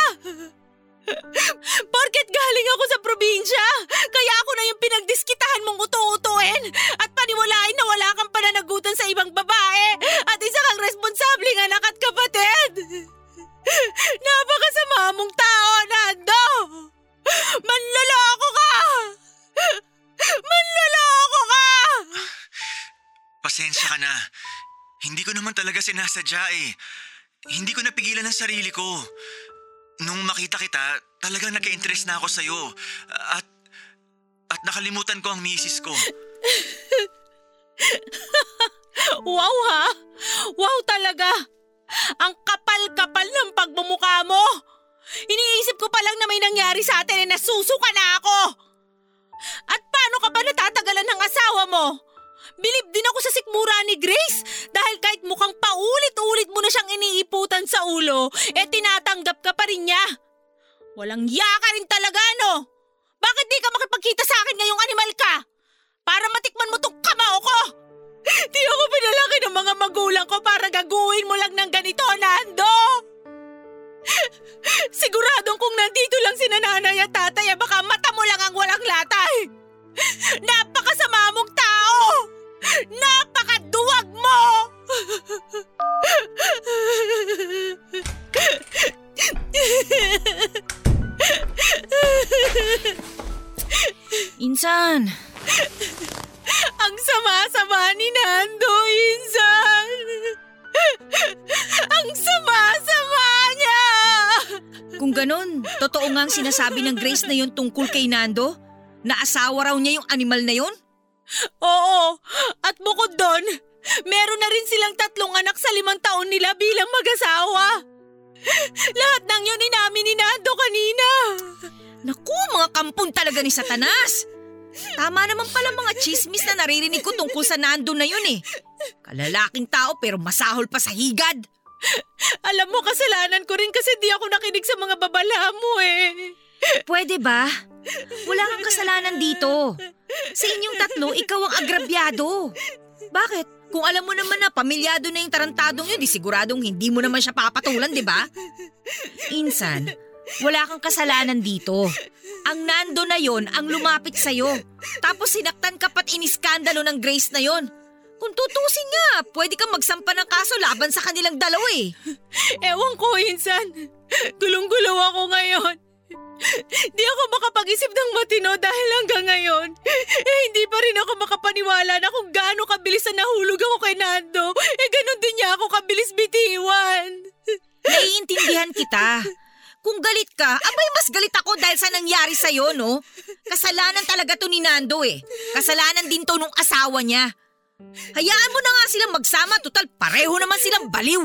Speaker 5: Porket galing ako sa probinsya, kaya ako na yung pinagdiskitahan mong uto-utuin at paniwalain na wala kang pananagutan sa ibang babae at isa kang
Speaker 6: sinasadya eh. Hindi ko napigilan ang sarili ko. Nung makita kita, talagang nagka-interest na ako sa'yo. At, at nakalimutan ko ang misis ko.
Speaker 5: Wow ha! Wow talaga! Ang kapal-kapal ng pagmumukha mo! Iniisip ko pa lang na may nangyari sa atin eh nasusuka na ako! At paano ka ba natatagalan ng asawa mo? Bilib din ako sa sikmura ni Grace dahil kahit mukhang paulit-ulit mo na siyang iniiputan sa ulo, eh tinatanggap ka pa rin niya. Walang ya ka rin talaga, no? Bakit di ka makipagkita sa akin ngayong animal ka? Para matikman mo tong kamao ko! Di ako pinalaki ng mga magulang ko para gaguhin mo lang ng ganito, Nando! Siguradong kung nandito lang si nanay at tatay, eh baka mata mo lang ang walang latay! Napakasama mong tao! Napakaduwag mo!
Speaker 7: Insan!
Speaker 5: Ang sama-sama ni Nando, Insan! Ang sama-sama niya!
Speaker 7: Kung ganun, totoo nga ang sinasabi ng Grace na yun tungkol kay Nando? Na asawa raw niya yung animal na yun?
Speaker 5: Oo, at bukod doon, meron na rin silang tatlong anak sa limang taon nila bilang mag-asawa. Lahat ng yun inamin ni Nando kanina.
Speaker 7: Naku, mga kampon talaga ni Satanas! Tama naman pala mga chismis na naririnig ko tungkol sa Nando na yun eh. Kalalaking tao pero masahol pa sa higad.
Speaker 5: Alam mo, kasalanan ko rin kasi di ako nakinig sa mga babala mo eh.
Speaker 7: Pwede ba? Wala kang kasalanan dito. Sa inyong tatlo, ikaw ang agrabyado. Bakit? Kung alam mo naman na pamilyado na yung tarantadong yun, di siguradong hindi mo naman siya papatulan, di ba? Insan, wala kang kasalanan dito. Ang nando na yon ang lumapit sa'yo. Tapos sinaktan ka pat iniskandalo ng Grace na yon. Kung tutusin nga, pwede kang magsampa ng kaso laban sa kanilang dalawa eh.
Speaker 5: Ewan ko, Insan. Gulong-gulo ako ngayon. Di ako makapag-isip ng matino dahil hanggang ngayon, eh hindi pa rin ako makapaniwala na kung gaano kabilis na nahulog ako kay Nando, eh ganun din niya ako kabilis bitiwan.
Speaker 7: Naiintindihan kita. Kung galit ka, abay mas galit ako dahil sa nangyari sa'yo, no? Kasalanan talaga to ni Nando eh. Kasalanan din to nung asawa niya. Hayaan mo na nga silang magsama, total pareho naman silang baliw.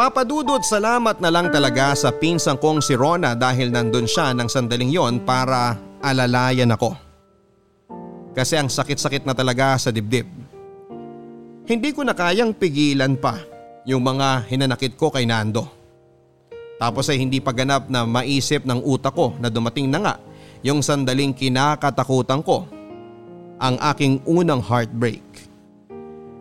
Speaker 3: Papadudod salamat na lang talaga sa pinsang kong si Rona dahil nandun siya ng sandaling yon para alalayan ako. Kasi ang sakit-sakit na talaga sa dibdib. Hindi ko na kayang pigilan pa yung mga hinanakit ko kay Nando. Tapos ay hindi pa ganap na maisip ng utak ko na dumating na nga yung sandaling kinakatakutan ko. Ang aking unang heartbreak.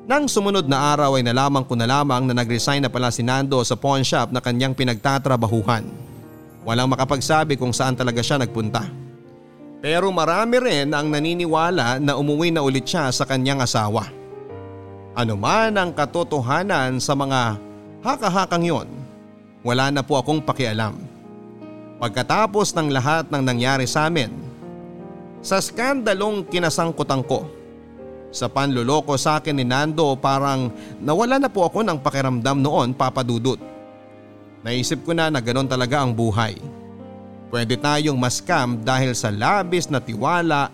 Speaker 3: Nang sumunod na araw ay nalaman ko na lamang na nag-resign na pala si Nando sa pawn shop na kanyang pinagtatrabahuhan. Walang makapagsabi kung saan talaga siya nagpunta. Pero marami rin ang naniniwala na umuwi na ulit siya sa kanyang asawa. Ano man ang katotohanan sa mga haka-hakang yon, wala na po akong pakialam. Pagkatapos ng lahat ng nangyari sa amin, sa skandalong kinasangkutan ko, sa panluloko sa akin ni Nando parang nawala na po ako ng pakiramdam noon papadudot. Naisip ko na na ganon talaga ang buhay. Pwede tayong maskam dahil sa labis na tiwala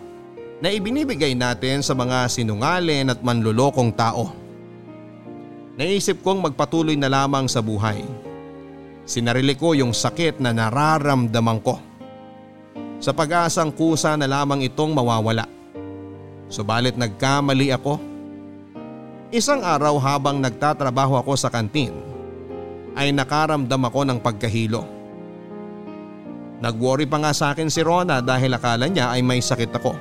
Speaker 3: na ibinibigay natin sa mga sinungalin at manlulokong tao. Naisip kong magpatuloy na lamang sa buhay. Sinarili ko yung sakit na nararamdaman ko. Sa pag-asang kusa na lamang itong mawawala. Subalit nagkamali ako. Isang araw habang nagtatrabaho ako sa kantin ay nakaramdam ako ng pagkahilo. Nagworry pa nga sa akin si Rona dahil akala niya ay may sakit ako.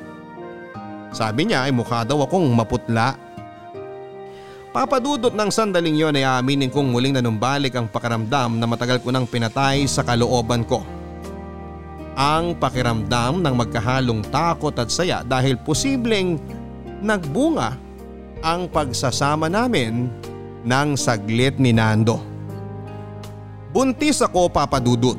Speaker 3: Sabi niya ay mukha daw akong maputla. Papadudot ng sandaling yon ay aaminin kong muling nanumbalik ang pakiramdam na matagal ko nang pinatay sa kalooban ko. Ang pakiramdam ng magkahalong takot at saya dahil posibleng nagbunga ang pagsasama namin ng saglit ni Nando. Buntis ako papadudot.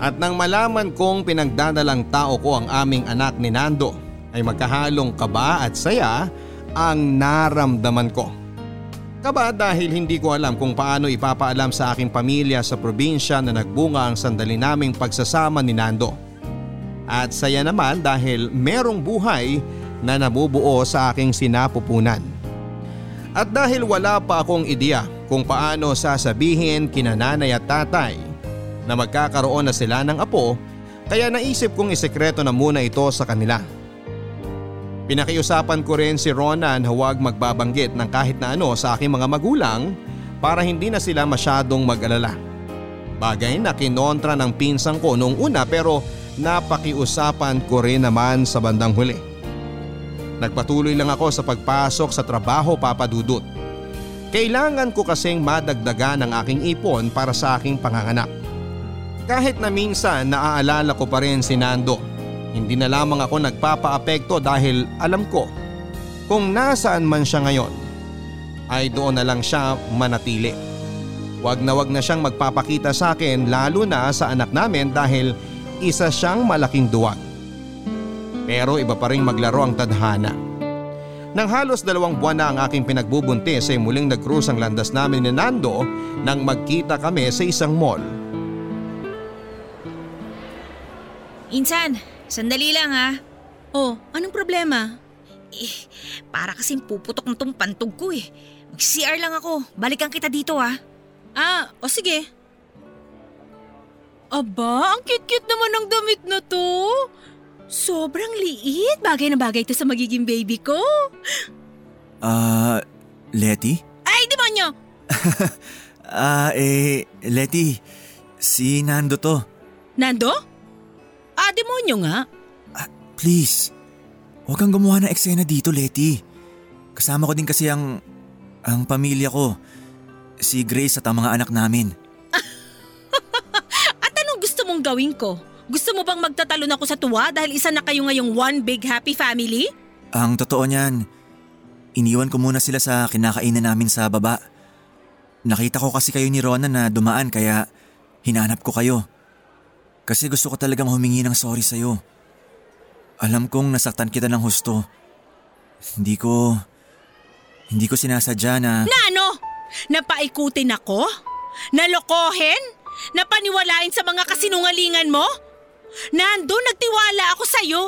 Speaker 3: At nang malaman kong pinagdadalang tao ko ang aming anak ni Nando ay magkahalong kaba at saya ang naramdaman ko. Kaba dahil hindi ko alam kung paano ipapaalam sa aking pamilya sa probinsya na nagbunga ang sandali naming pagsasama ni Nando. At saya naman dahil merong buhay na nabubuo sa aking sinapupunan. At dahil wala pa akong ideya kung paano sasabihin kina nanay at tatay na magkakaroon na sila ng apo kaya naisip kong isekreto na muna ito sa kanila. Pinakiusapan ko rin si Ronan na huwag magbabanggit ng kahit na ano sa aking mga magulang para hindi na sila masyadong mag-alala. Bagay na kinontra ng pinsang ko noong una pero napakiusapan ko rin naman sa bandang huli. Nagpatuloy lang ako sa pagpasok sa trabaho papadudot. Kailangan ko kasing madagdagan ang aking ipon para sa aking panganganak. Kahit na minsan naaalala ko pa rin si Nando hindi na lamang ako nagpapaapekto dahil alam ko kung nasaan man siya ngayon ay doon na lang siya manatili. Wag na wag na siyang magpapakita sa akin lalo na sa anak namin dahil isa siyang malaking duwag. Pero iba pa rin maglaro ang tadhana. Nang halos dalawang buwan na ang aking pinagbubuntis ay muling nag-cruise ang landas namin ni Nando nang magkita kami sa isang mall.
Speaker 7: Insan, sandali lang ha.
Speaker 5: Oh, anong problema?
Speaker 7: Eh, para kasing puputok na tong pantog ko eh. Mag-CR lang ako. Balikan kita dito ha.
Speaker 5: Ah, o sige. Aba, ang cute-cute naman ng damit na to. Sobrang liit. Bagay na bagay to sa magiging baby ko.
Speaker 6: Ah, Letty?
Speaker 5: Ay, demonyo!
Speaker 6: Ah, eh, Letty, si Nando to.
Speaker 5: Nando? Ah, demonyo nga.
Speaker 6: Please, huwag kang gumawa ng eksena dito, Letty. Kasama ko din kasi ang, ang pamilya ko. Si Grace at ang mga anak namin.
Speaker 5: At anong gusto mong gawin ko? Gusto mo bang magtatalon ako sa tuwa dahil isa na kayo ngayong one big happy family?
Speaker 6: Ang totoo niyan, iniwan ko muna sila sa kinakainan namin sa baba. Nakita ko kasi kayo ni Rona na dumaan kaya hinanap ko kayo. Kasi gusto ko talagang humingi ng sorry sa'yo. Alam kong nasaktan kita ng husto. Hindi ko... Hindi ko sinasadya na...
Speaker 5: Na ano? Napaikutin ako? Nalokohin? Napaniwalain sa mga kasinungalingan mo? Nando, nagtiwala ako sa'yo.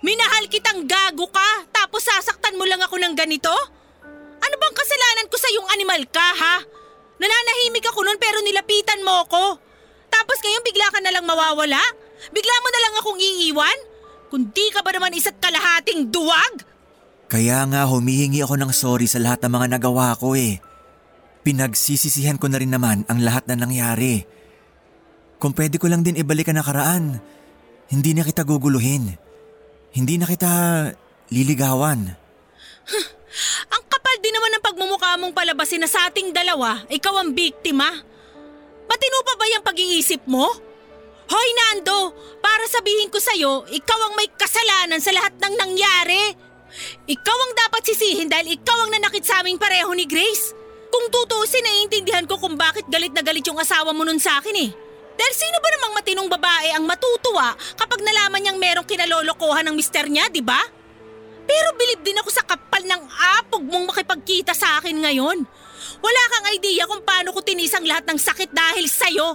Speaker 5: Minahal kitang gago ka, tapos sasaktan mo lang ako ng ganito? Ano bang kasalanan ko sa yung animal ka, ha? Nananahimik ako noon pero nilapitan mo ko. Tapos ngayon bigla ka na lang mawawala? Bigla mo na lang akong iiwan? Kung di ka ba naman isa't kalahating duwag?
Speaker 6: Kaya nga humihingi ako ng sorry sa lahat ng mga nagawa ko eh. Pinagsisisihan ko na rin naman ang lahat na nangyari. Kung pwede ko lang din ibalik ang nakaraan, hindi na kita guguluhin. Hindi na kita liligawan.
Speaker 5: Ang kapal din naman ng pagmumukha mong palabasin na sa ating dalawa, ikaw ang biktima. Matino pa ba yung pag-iisip mo? Hoy Nando, para sabihin ko sa'yo, ikaw ang may kasalanan sa lahat ng nangyari. Ikaw ang dapat sisihin dahil ikaw ang nanakit sa aming pareho ni Grace. Kung tutuusin, naiintindihan ko kung bakit galit na galit yung asawa mo nun sa akin eh. Dahil sino ba namang matinong babae ang matutuwa kapag nalaman niyang merong kinalolokohan ng mister niya, di ba? Pero bilib din ako sa kapal ng apog mong makipagkita sa akin ngayon. Wala kang idea kung paano ko tinisang lahat ng sakit dahil sa'yo.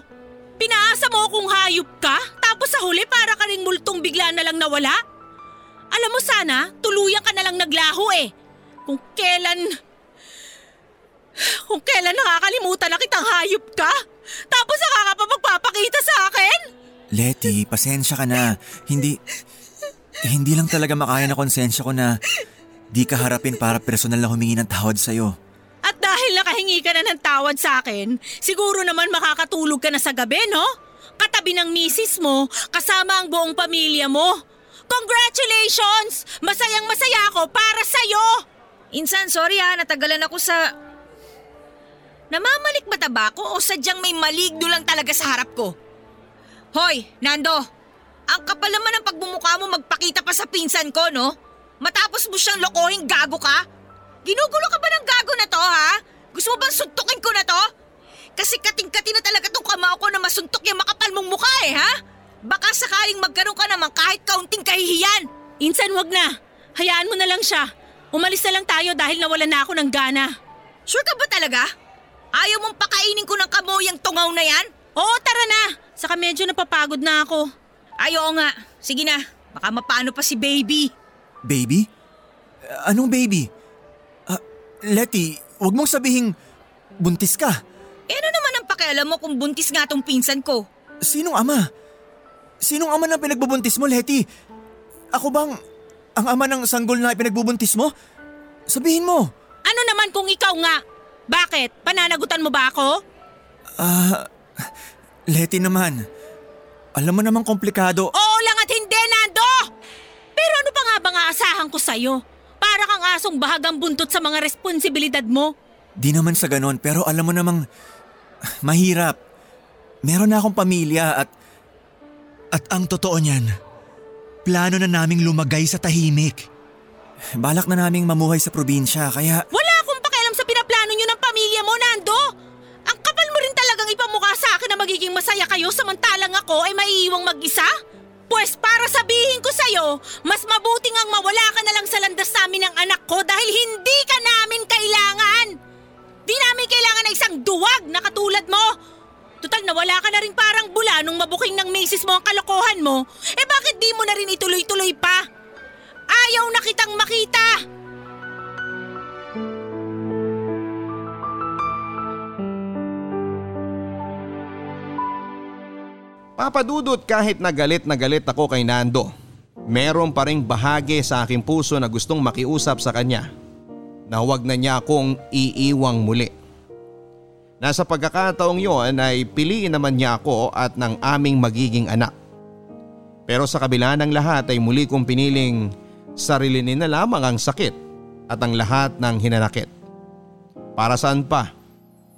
Speaker 5: Pinaasa mo akong hayop ka, tapos sa huli para ka ring multong bigla na lang nawala. Alam mo sana, tuluyan ka na lang naglaho eh. Kung kailan... Kung kailan nakakalimutan na kitang hayop ka, tapos saka ka pa magpapakita sa akin?
Speaker 6: Letty, pasensya ka na. Hindi... Hindi lang talaga makaya na konsensya ko na di ka harapin para personal na humingi ng tawad sa'yo.
Speaker 5: At dahil nakahingi ka na ng tawad sa akin, siguro naman makakatulog ka na sa gabi, no? Katabi ng misis mo, kasama ang buong pamilya mo. Congratulations! Masayang masaya ako para sa'yo!
Speaker 7: Insan, sorry ha, natagalan ako sa... Namamalik ba tabako o sadyang may maligno lang talaga sa harap ko? Hoy, Nando! Ang kapal naman ng pagmumukha mo magpakita pa sa pinsan ko, no? Matapos mo siyang lokohin gago ka? Ginugulo ka ba ng gago na to, ha? Gusto mo bang suntukin ko na to? Kasi kating-kati na talaga tong kamao ko na masuntok yung makapal mong mukha eh, ha? Baka sakaling magkaroon ka naman kahit kaunting kahihiyan.
Speaker 5: Insan, wag na. Hayaan mo na lang siya. Umalis na lang tayo dahil nawala na ako ng gana.
Speaker 7: Sure ka ba talaga? Ayaw mong pakainin ko ng kamoyang tungaw na yan?
Speaker 5: Oo, tara na. Saka medyo napapagod na ako.
Speaker 7: Ay, oo nga. Sige na. Baka mapaano pa si baby.
Speaker 6: Baby? Anong baby? Letty, huwag mong sabihing buntis ka.
Speaker 7: Eh ano naman ang pakialam mo kung buntis nga tong pinsan ko?
Speaker 6: Sinong ama? Sinong ama ng pinagbubuntis mo, Letty? Ako bang ang ama ng sanggol na pinagbubuntis mo? Sabihin mo.
Speaker 5: Ano naman kung ikaw nga? Bakit? Pananagutan mo ba ako?
Speaker 6: Ah, Letty naman. Alam mo namang komplikado.
Speaker 5: Oo lang at hindi, Nando! Pero ano pa nga bang aasahan ko sa'yo? Para kang asong bahagang buntot sa mga responsibilidad mo.
Speaker 6: Di naman sa ganon, pero alam mo namang mahirap. Meron na akong pamilya at... At ang totoo niyan, plano na naming lumagay sa tahimik. Balak na naming mamuhay sa probinsya, kaya...
Speaker 5: Wala akong pakialam sa pinaplano nyo ng pamilya mo, Nando! Ang kapal mo rin talaga magiging masaya kayo samantalang ako ay maiiwang mag-isa? Pwes para sabihin ko sa'yo, mas mabuti ngang mawala ka na lang sa landas namin ng anak ko dahil hindi ka namin kailangan. Di namin kailangan ng isang duwag na katulad mo. Total nawala ka na rin parang bula nung mabuking ng misis mo ang kalokohan mo. Eh bakit di mo na rin ituloy-tuloy pa? Ayaw na kitang makita!
Speaker 3: Papadudot kahit na galit na galit ako kay Nando. Meron pa ring bahagi sa aking puso na gustong makiusap sa kanya na huwag na niya akong iiwang muli. Nasa pagkakataong yon ay piliin naman niya ako at ng aming magiging anak. Pero sa kabila ng lahat ay muli kong piniling sarilinin na lamang ang sakit at ang lahat ng hinanakit. Para saan pa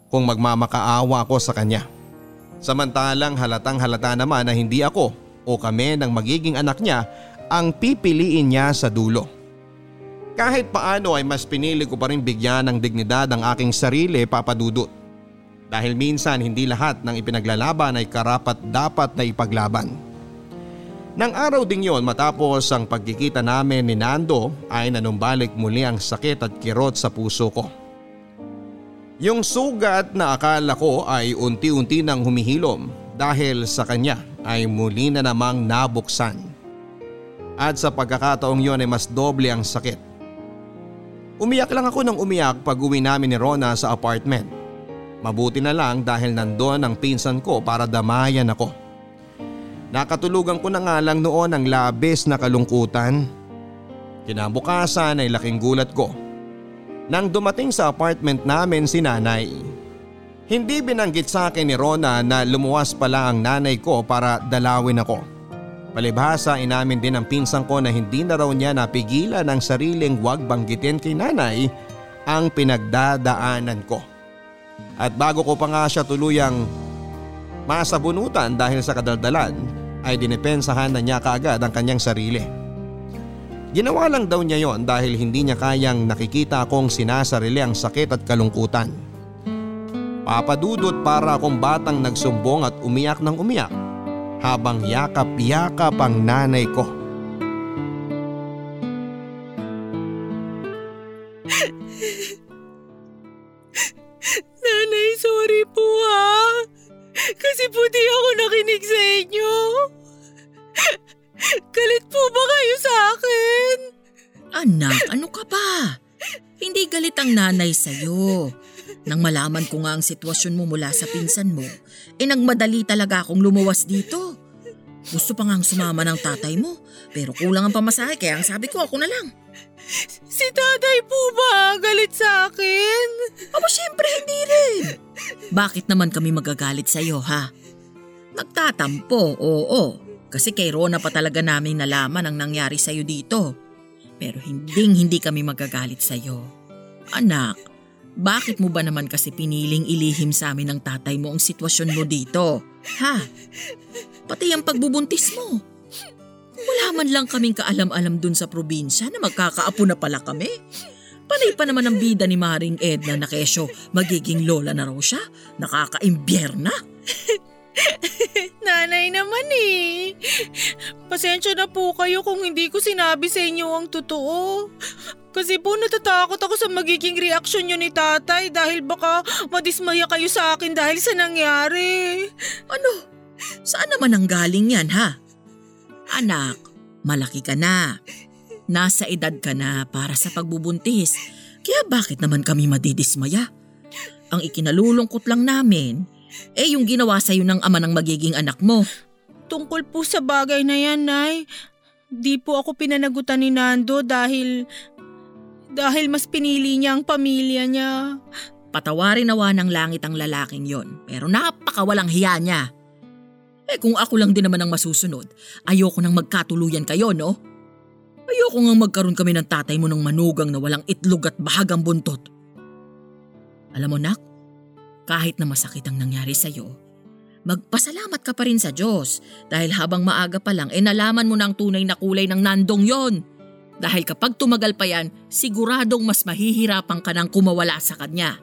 Speaker 3: kung magmamakaawa ako sa kanya. Samantalang halatang halata naman na hindi ako o kami ng magiging anak niya ang pipiliin niya sa dulo. Kahit paano ay mas pinili ko pa rin bigyan ng dignidad ang aking sarili papadudot. Dahil minsan hindi lahat ng ipinaglalaban ay karapat dapat na ipaglaban. Nang araw ding yon matapos ang pagkikita namin ni Nando ay nanumbalik muli ang sakit at kirot sa puso ko. Yung sugat na akala ko ay unti-unti nang humihilom dahil sa kanya ay muli na namang nabuksan. At sa pagkakataong yon ay mas doble ang sakit. Umiyak lang ako ng umiyak pag uwi namin ni Rona sa apartment. Mabuti na lang dahil nandoon ang pinsan ko para damayan ako. Nakatulugan ko na nga lang noon ang labis na kalungkutan. Kinabukasan ay laking gulat ko nang dumating sa apartment namin si nanay. Hindi binanggit sa akin ni Rona na lumuwas pala ang nanay ko para dalawin ako. Palibhasa inamin din ang pinsan ko na hindi na raw niya napigilan ang sariling wag banggitin kay nanay ang pinagdadaanan ko. At bago ko pa nga siya tuluyang masabunutan dahil sa kadaldalan ay dinepensahan na niya kaagad ang kanyang sarili. Ginawa lang daw niya yon dahil hindi niya kayang nakikita akong sinasarili ang sakit at kalungkutan. Papadudot para akong batang nagsumbong at umiyak ng umiyak habang yakap-yakap ang nanay ko.
Speaker 5: Nanay, sorry po ha. Kasi po di ako nakinig sa inyo. Galit po ba kayo sa akin?
Speaker 4: Anak, ano ka ba? Hindi galit ang nanay sa'yo. Nang malaman ko nga ang sitwasyon mo mula sa pinsan mo, eh nagmadali talaga akong lumuwas dito. Gusto pa nga sumama ng tatay mo, pero kulang ang pamasahe kaya ang sabi ko ako na lang.
Speaker 5: Si tatay po ba galit sa akin?
Speaker 4: Aba syempre hindi rin. Bakit naman kami magagalit sa'yo ha? Nagtatampo, oo. Kasi kay Rona pa talaga namin nalaman ang nangyari sa'yo dito. Pero hinding hindi kami magagalit sa'yo. Anak, bakit mo ba naman kasi piniling ilihim sa amin ng tatay mo ang sitwasyon mo dito? Ha? Pati ang pagbubuntis mo. Wala man lang kaming kaalam-alam dun sa probinsya na magkakaapo na pala kami. Panay pa naman ang bida ni Maring Edna na kesyo magiging lola na raw siya. Nakaka-imbyerna.
Speaker 5: Nanay naman eh. Pasensya na po kayo kung hindi ko sinabi sa inyo ang totoo. Kasi po natatakot ako sa magiging reaksyon nyo ni tatay dahil baka madismaya kayo sa akin dahil sa nangyari.
Speaker 4: Ano? Saan naman ang galing yan ha? Anak, malaki ka na. Nasa edad ka na para sa pagbubuntis. Kaya bakit naman kami madidismaya? Ang ikinalulungkot lang namin, eh yung ginawa sa'yo ng ama ng magiging anak mo.
Speaker 5: Tungkol po sa bagay na yan, Nay. Di po ako pinanagutan ni Nando dahil... Dahil mas pinili niya ang pamilya niya.
Speaker 4: Patawarin nawa ng langit ang lalaking yon, pero napakawalang hiya niya. Eh kung ako lang din naman ang masusunod, ayoko nang magkatuluyan kayo, no? Ayoko nga magkaroon kami ng tatay mo ng manugang na walang itlog at bahagang buntot. Alam mo, nak, kahit na masakit ang nangyari sa'yo, magpasalamat ka pa rin sa Diyos dahil habang maaga pa lang, eh nalaman mo na ang tunay na kulay ng nandong yon. Dahil kapag tumagal pa yan, siguradong mas mahihirapan ka nang kumawala sa kanya.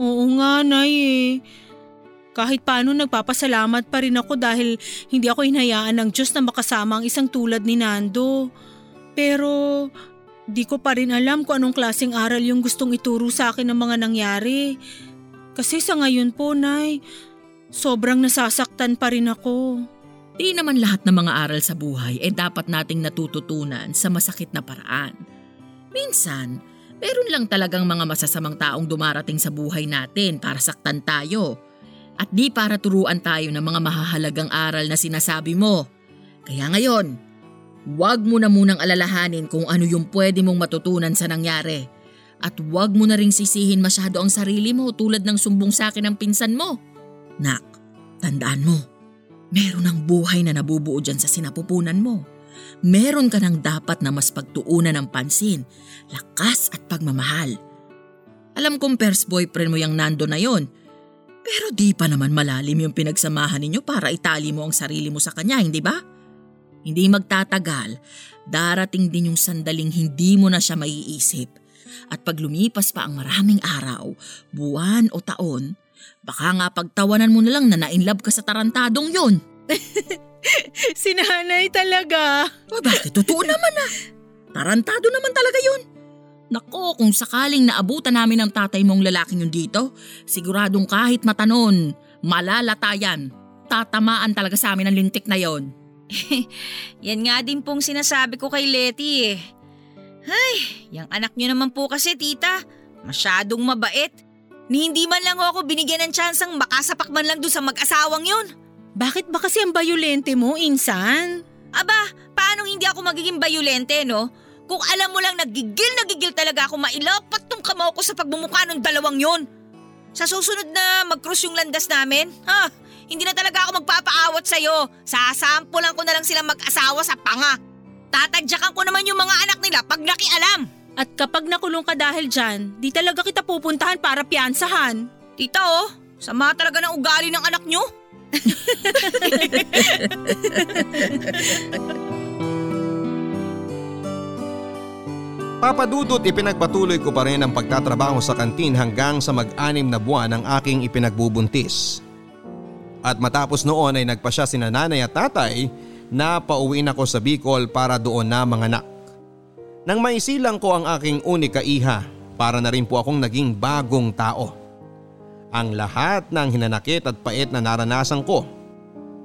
Speaker 5: Oo nga, Nay eh. Kahit paano nagpapasalamat pa rin ako dahil hindi ako hinayaan ng Diyos na makasama ang isang tulad ni Nando. Pero di ko pa rin alam kung anong klaseng aral yung gustong ituro sa akin ng mga nangyari. Kasi sa ngayon po, Nay, sobrang nasasaktan pa rin ako.
Speaker 4: Di naman lahat ng mga aral sa buhay ay dapat nating natututunan sa masakit na paraan. Minsan, meron lang talagang mga masasamang taong dumarating sa buhay natin para saktan tayo at di para turuan tayo ng mga mahahalagang aral na sinasabi mo. Kaya ngayon, huwag mo na munang alalahanin kung ano yung pwede mong matutunan sa nangyari. At huwag mo na ring sisihin masyado ang sarili mo tulad ng sumbong sa akin ng pinsan mo. Nak, tandaan mo, meron ang buhay na nabubuo dyan sa sinapupunan mo. Meron ka nang dapat na mas pagtuunan ng pansin, lakas at pagmamahal. Alam kong first boyfriend mo yung nando na yon pero di pa naman malalim yung pinagsamahan ninyo para itali mo ang sarili mo sa kanya, hindi ba? Hindi magtatagal, darating din yung sandaling hindi mo na siya maiisip. At pag lumipas pa ang maraming araw, buwan o taon, baka nga pagtawanan mo na lang na nainlove ka sa tarantadong yon.
Speaker 5: si nanay talaga.
Speaker 4: O bakit? Totoo naman ah. Tarantado naman talaga yun. Nako, kung sakaling naabutan namin ng tatay mong lalaking yun dito, siguradong kahit matanon, malalatayan. Tatamaan talaga sa amin ang lintik na yon.
Speaker 7: Yan nga din pong sinasabi ko kay Letty eh. Ay, yung anak niyo naman po kasi tita, masyadong mabait. Ni hindi man lang ako binigyan ng tsansang makasapak man lang doon sa mag-asawang yun.
Speaker 5: Bakit ba kasi ang bayolente mo, insan?
Speaker 7: Aba, paano hindi ako magiging bayolente no? Kung alam mo lang nagigil nagigil talaga ako mailapat tong kamao ko sa pagbumuka ng dalawang yon. Sa susunod na mag-cross yung landas namin, ha, hindi na talaga ako magpapaawat sa'yo. Sasampulan ko na lang silang mag-asawa sa panga. Tatadyakan ko naman yung mga anak nila pag nakialam.
Speaker 5: At kapag nakulong ka dahil dyan, di talaga kita pupuntahan para piyansahan.
Speaker 7: Tita oh, sama talaga ng ugali ng anak nyo.
Speaker 3: Papadudot ipinagpatuloy ko pa rin ang pagtatrabaho sa kantin hanggang sa mag-anim na buwan ang aking ipinagbubuntis. At matapos noon ay nagpa siya sina nanay at tatay na pauwiin ako sa Bicol para doon na manganak. Nang maisilang ko ang aking unika iha para na rin po akong naging bagong tao. Ang lahat ng hinanakit at pait na naranasan ko.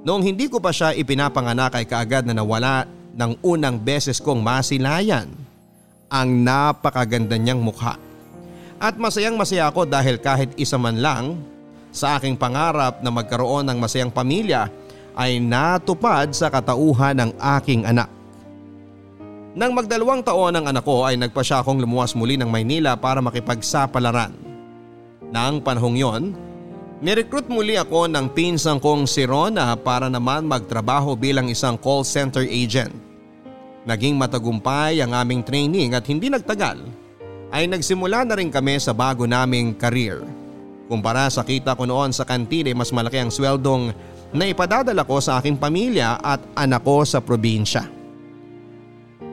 Speaker 3: Noong hindi ko pa siya ipinapanganak ay kaagad na nawala ng unang beses kong masilayan ang napakaganda niyang mukha. At masayang masaya ako dahil kahit isa man lang sa aking pangarap na magkaroon ng masayang pamilya ay natupad sa katauhan ng aking anak. Nang magdalawang taon ang anak ko ay nagpa siya akong lumuwas muli ng Maynila para makipagsapalaran. Nang panahong yon, nirecruit muli ako ng pinsang kong si Rona para naman magtrabaho bilang isang call center agent. Naging matagumpay ang aming training at hindi nagtagal ay nagsimula na rin kami sa bago naming career. Kumpara sa kita ko noon sa kantin ay mas malaki ang sweldong na ipadadala ko sa aking pamilya at anak ko sa probinsya.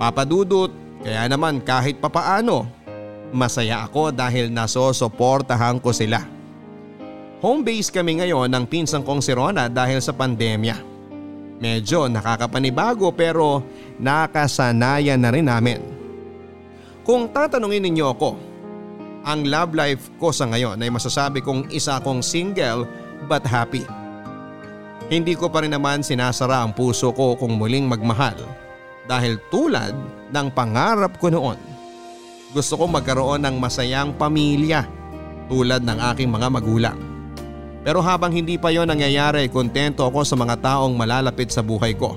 Speaker 3: Papadudot, kaya naman kahit papaano, masaya ako dahil nasosoportahan ko sila. Home base kami ngayon ng pinsang kong si Rona dahil sa pandemya. Medyo nakakapanibago pero nakasanayan na rin namin. Kung tatanungin ninyo ako, ang love life ko sa ngayon ay masasabi kong isa akong single but happy. Hindi ko pa rin naman sinasara ang puso ko kung muling magmahal dahil tulad ng pangarap ko noon. Gusto ko magkaroon ng masayang pamilya tulad ng aking mga magulang. Pero habang hindi pa yon nangyayari, kontento ako sa mga taong malalapit sa buhay ko.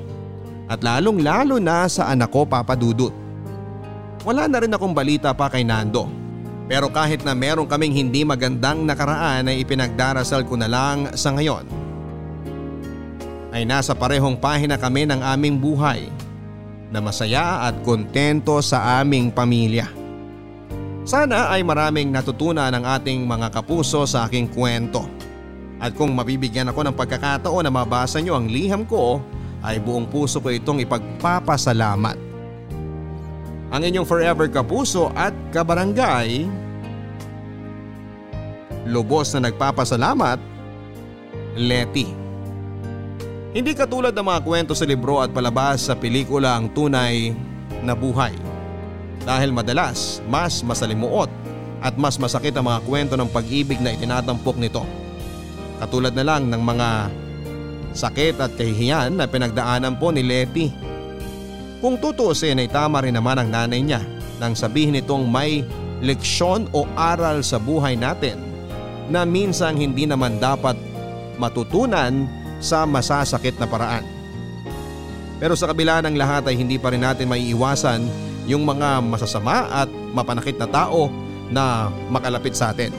Speaker 3: At lalong lalo na sa anak ko papadudot. Wala na rin akong balita pa kay Nando pero kahit na meron kaming hindi magandang nakaraan ay ipinagdarasal ko na lang sa ngayon. Ay nasa parehong pahina kami ng aming buhay na masaya at kontento sa aming pamilya. Sana ay maraming natutunan ng ating mga kapuso sa aking kwento. At kung mabibigyan ako ng pagkakataon na mabasa nyo ang liham ko ay buong puso ko itong ipagpapasalamat ang inyong forever kapuso at kabarangay. Lubos na nagpapasalamat, Letty. Hindi katulad ng mga kwento sa libro at palabas sa pelikula ang tunay na buhay. Dahil madalas mas masalimuot at mas masakit ang mga kwento ng pag-ibig na itinatampok nito. Katulad na lang ng mga sakit at kahihiyan na pinagdaanan po ni Letty. Kung tutusin ay tama rin naman ang nanay niya nang sabihin nitong may leksyon o aral sa buhay natin na minsan hindi naman dapat matutunan sa masasakit na paraan. Pero sa kabila ng lahat ay hindi pa rin natin maiiwasan yung mga masasama at mapanakit na tao na makalapit sa atin.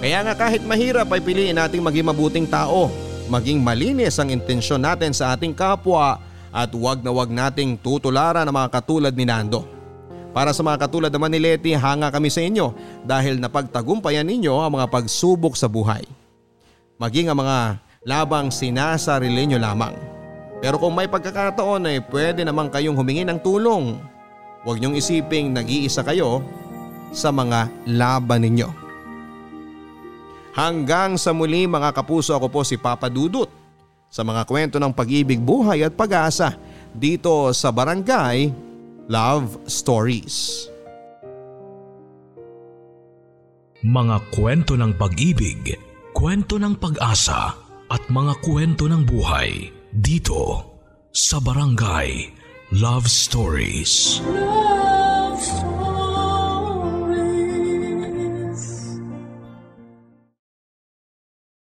Speaker 3: Kaya nga kahit mahirap ay piliin nating maging mabuting tao, maging malinis ang intensyon natin sa ating kapwa at huwag na huwag nating tutularan ang mga katulad ni Nando. Para sa mga katulad naman ni Leti, hanga kami sa inyo dahil napagtagumpayan ninyo ang mga pagsubok sa buhay. Maging ang mga labang sinasarili nyo lamang. Pero kung may pagkakataon ay pwede naman kayong humingi ng tulong. Huwag niyong isiping nag-iisa kayo sa mga laban ninyo. Hanggang sa muli mga kapuso ako po si Papa Dudut sa mga kwento ng pag-ibig, buhay at pag-asa dito sa Barangay Love Stories.
Speaker 1: Mga kwento ng pag-ibig, kwento ng pag-asa at mga kwento ng buhay dito sa Barangay Love Stories.
Speaker 2: Love Stories.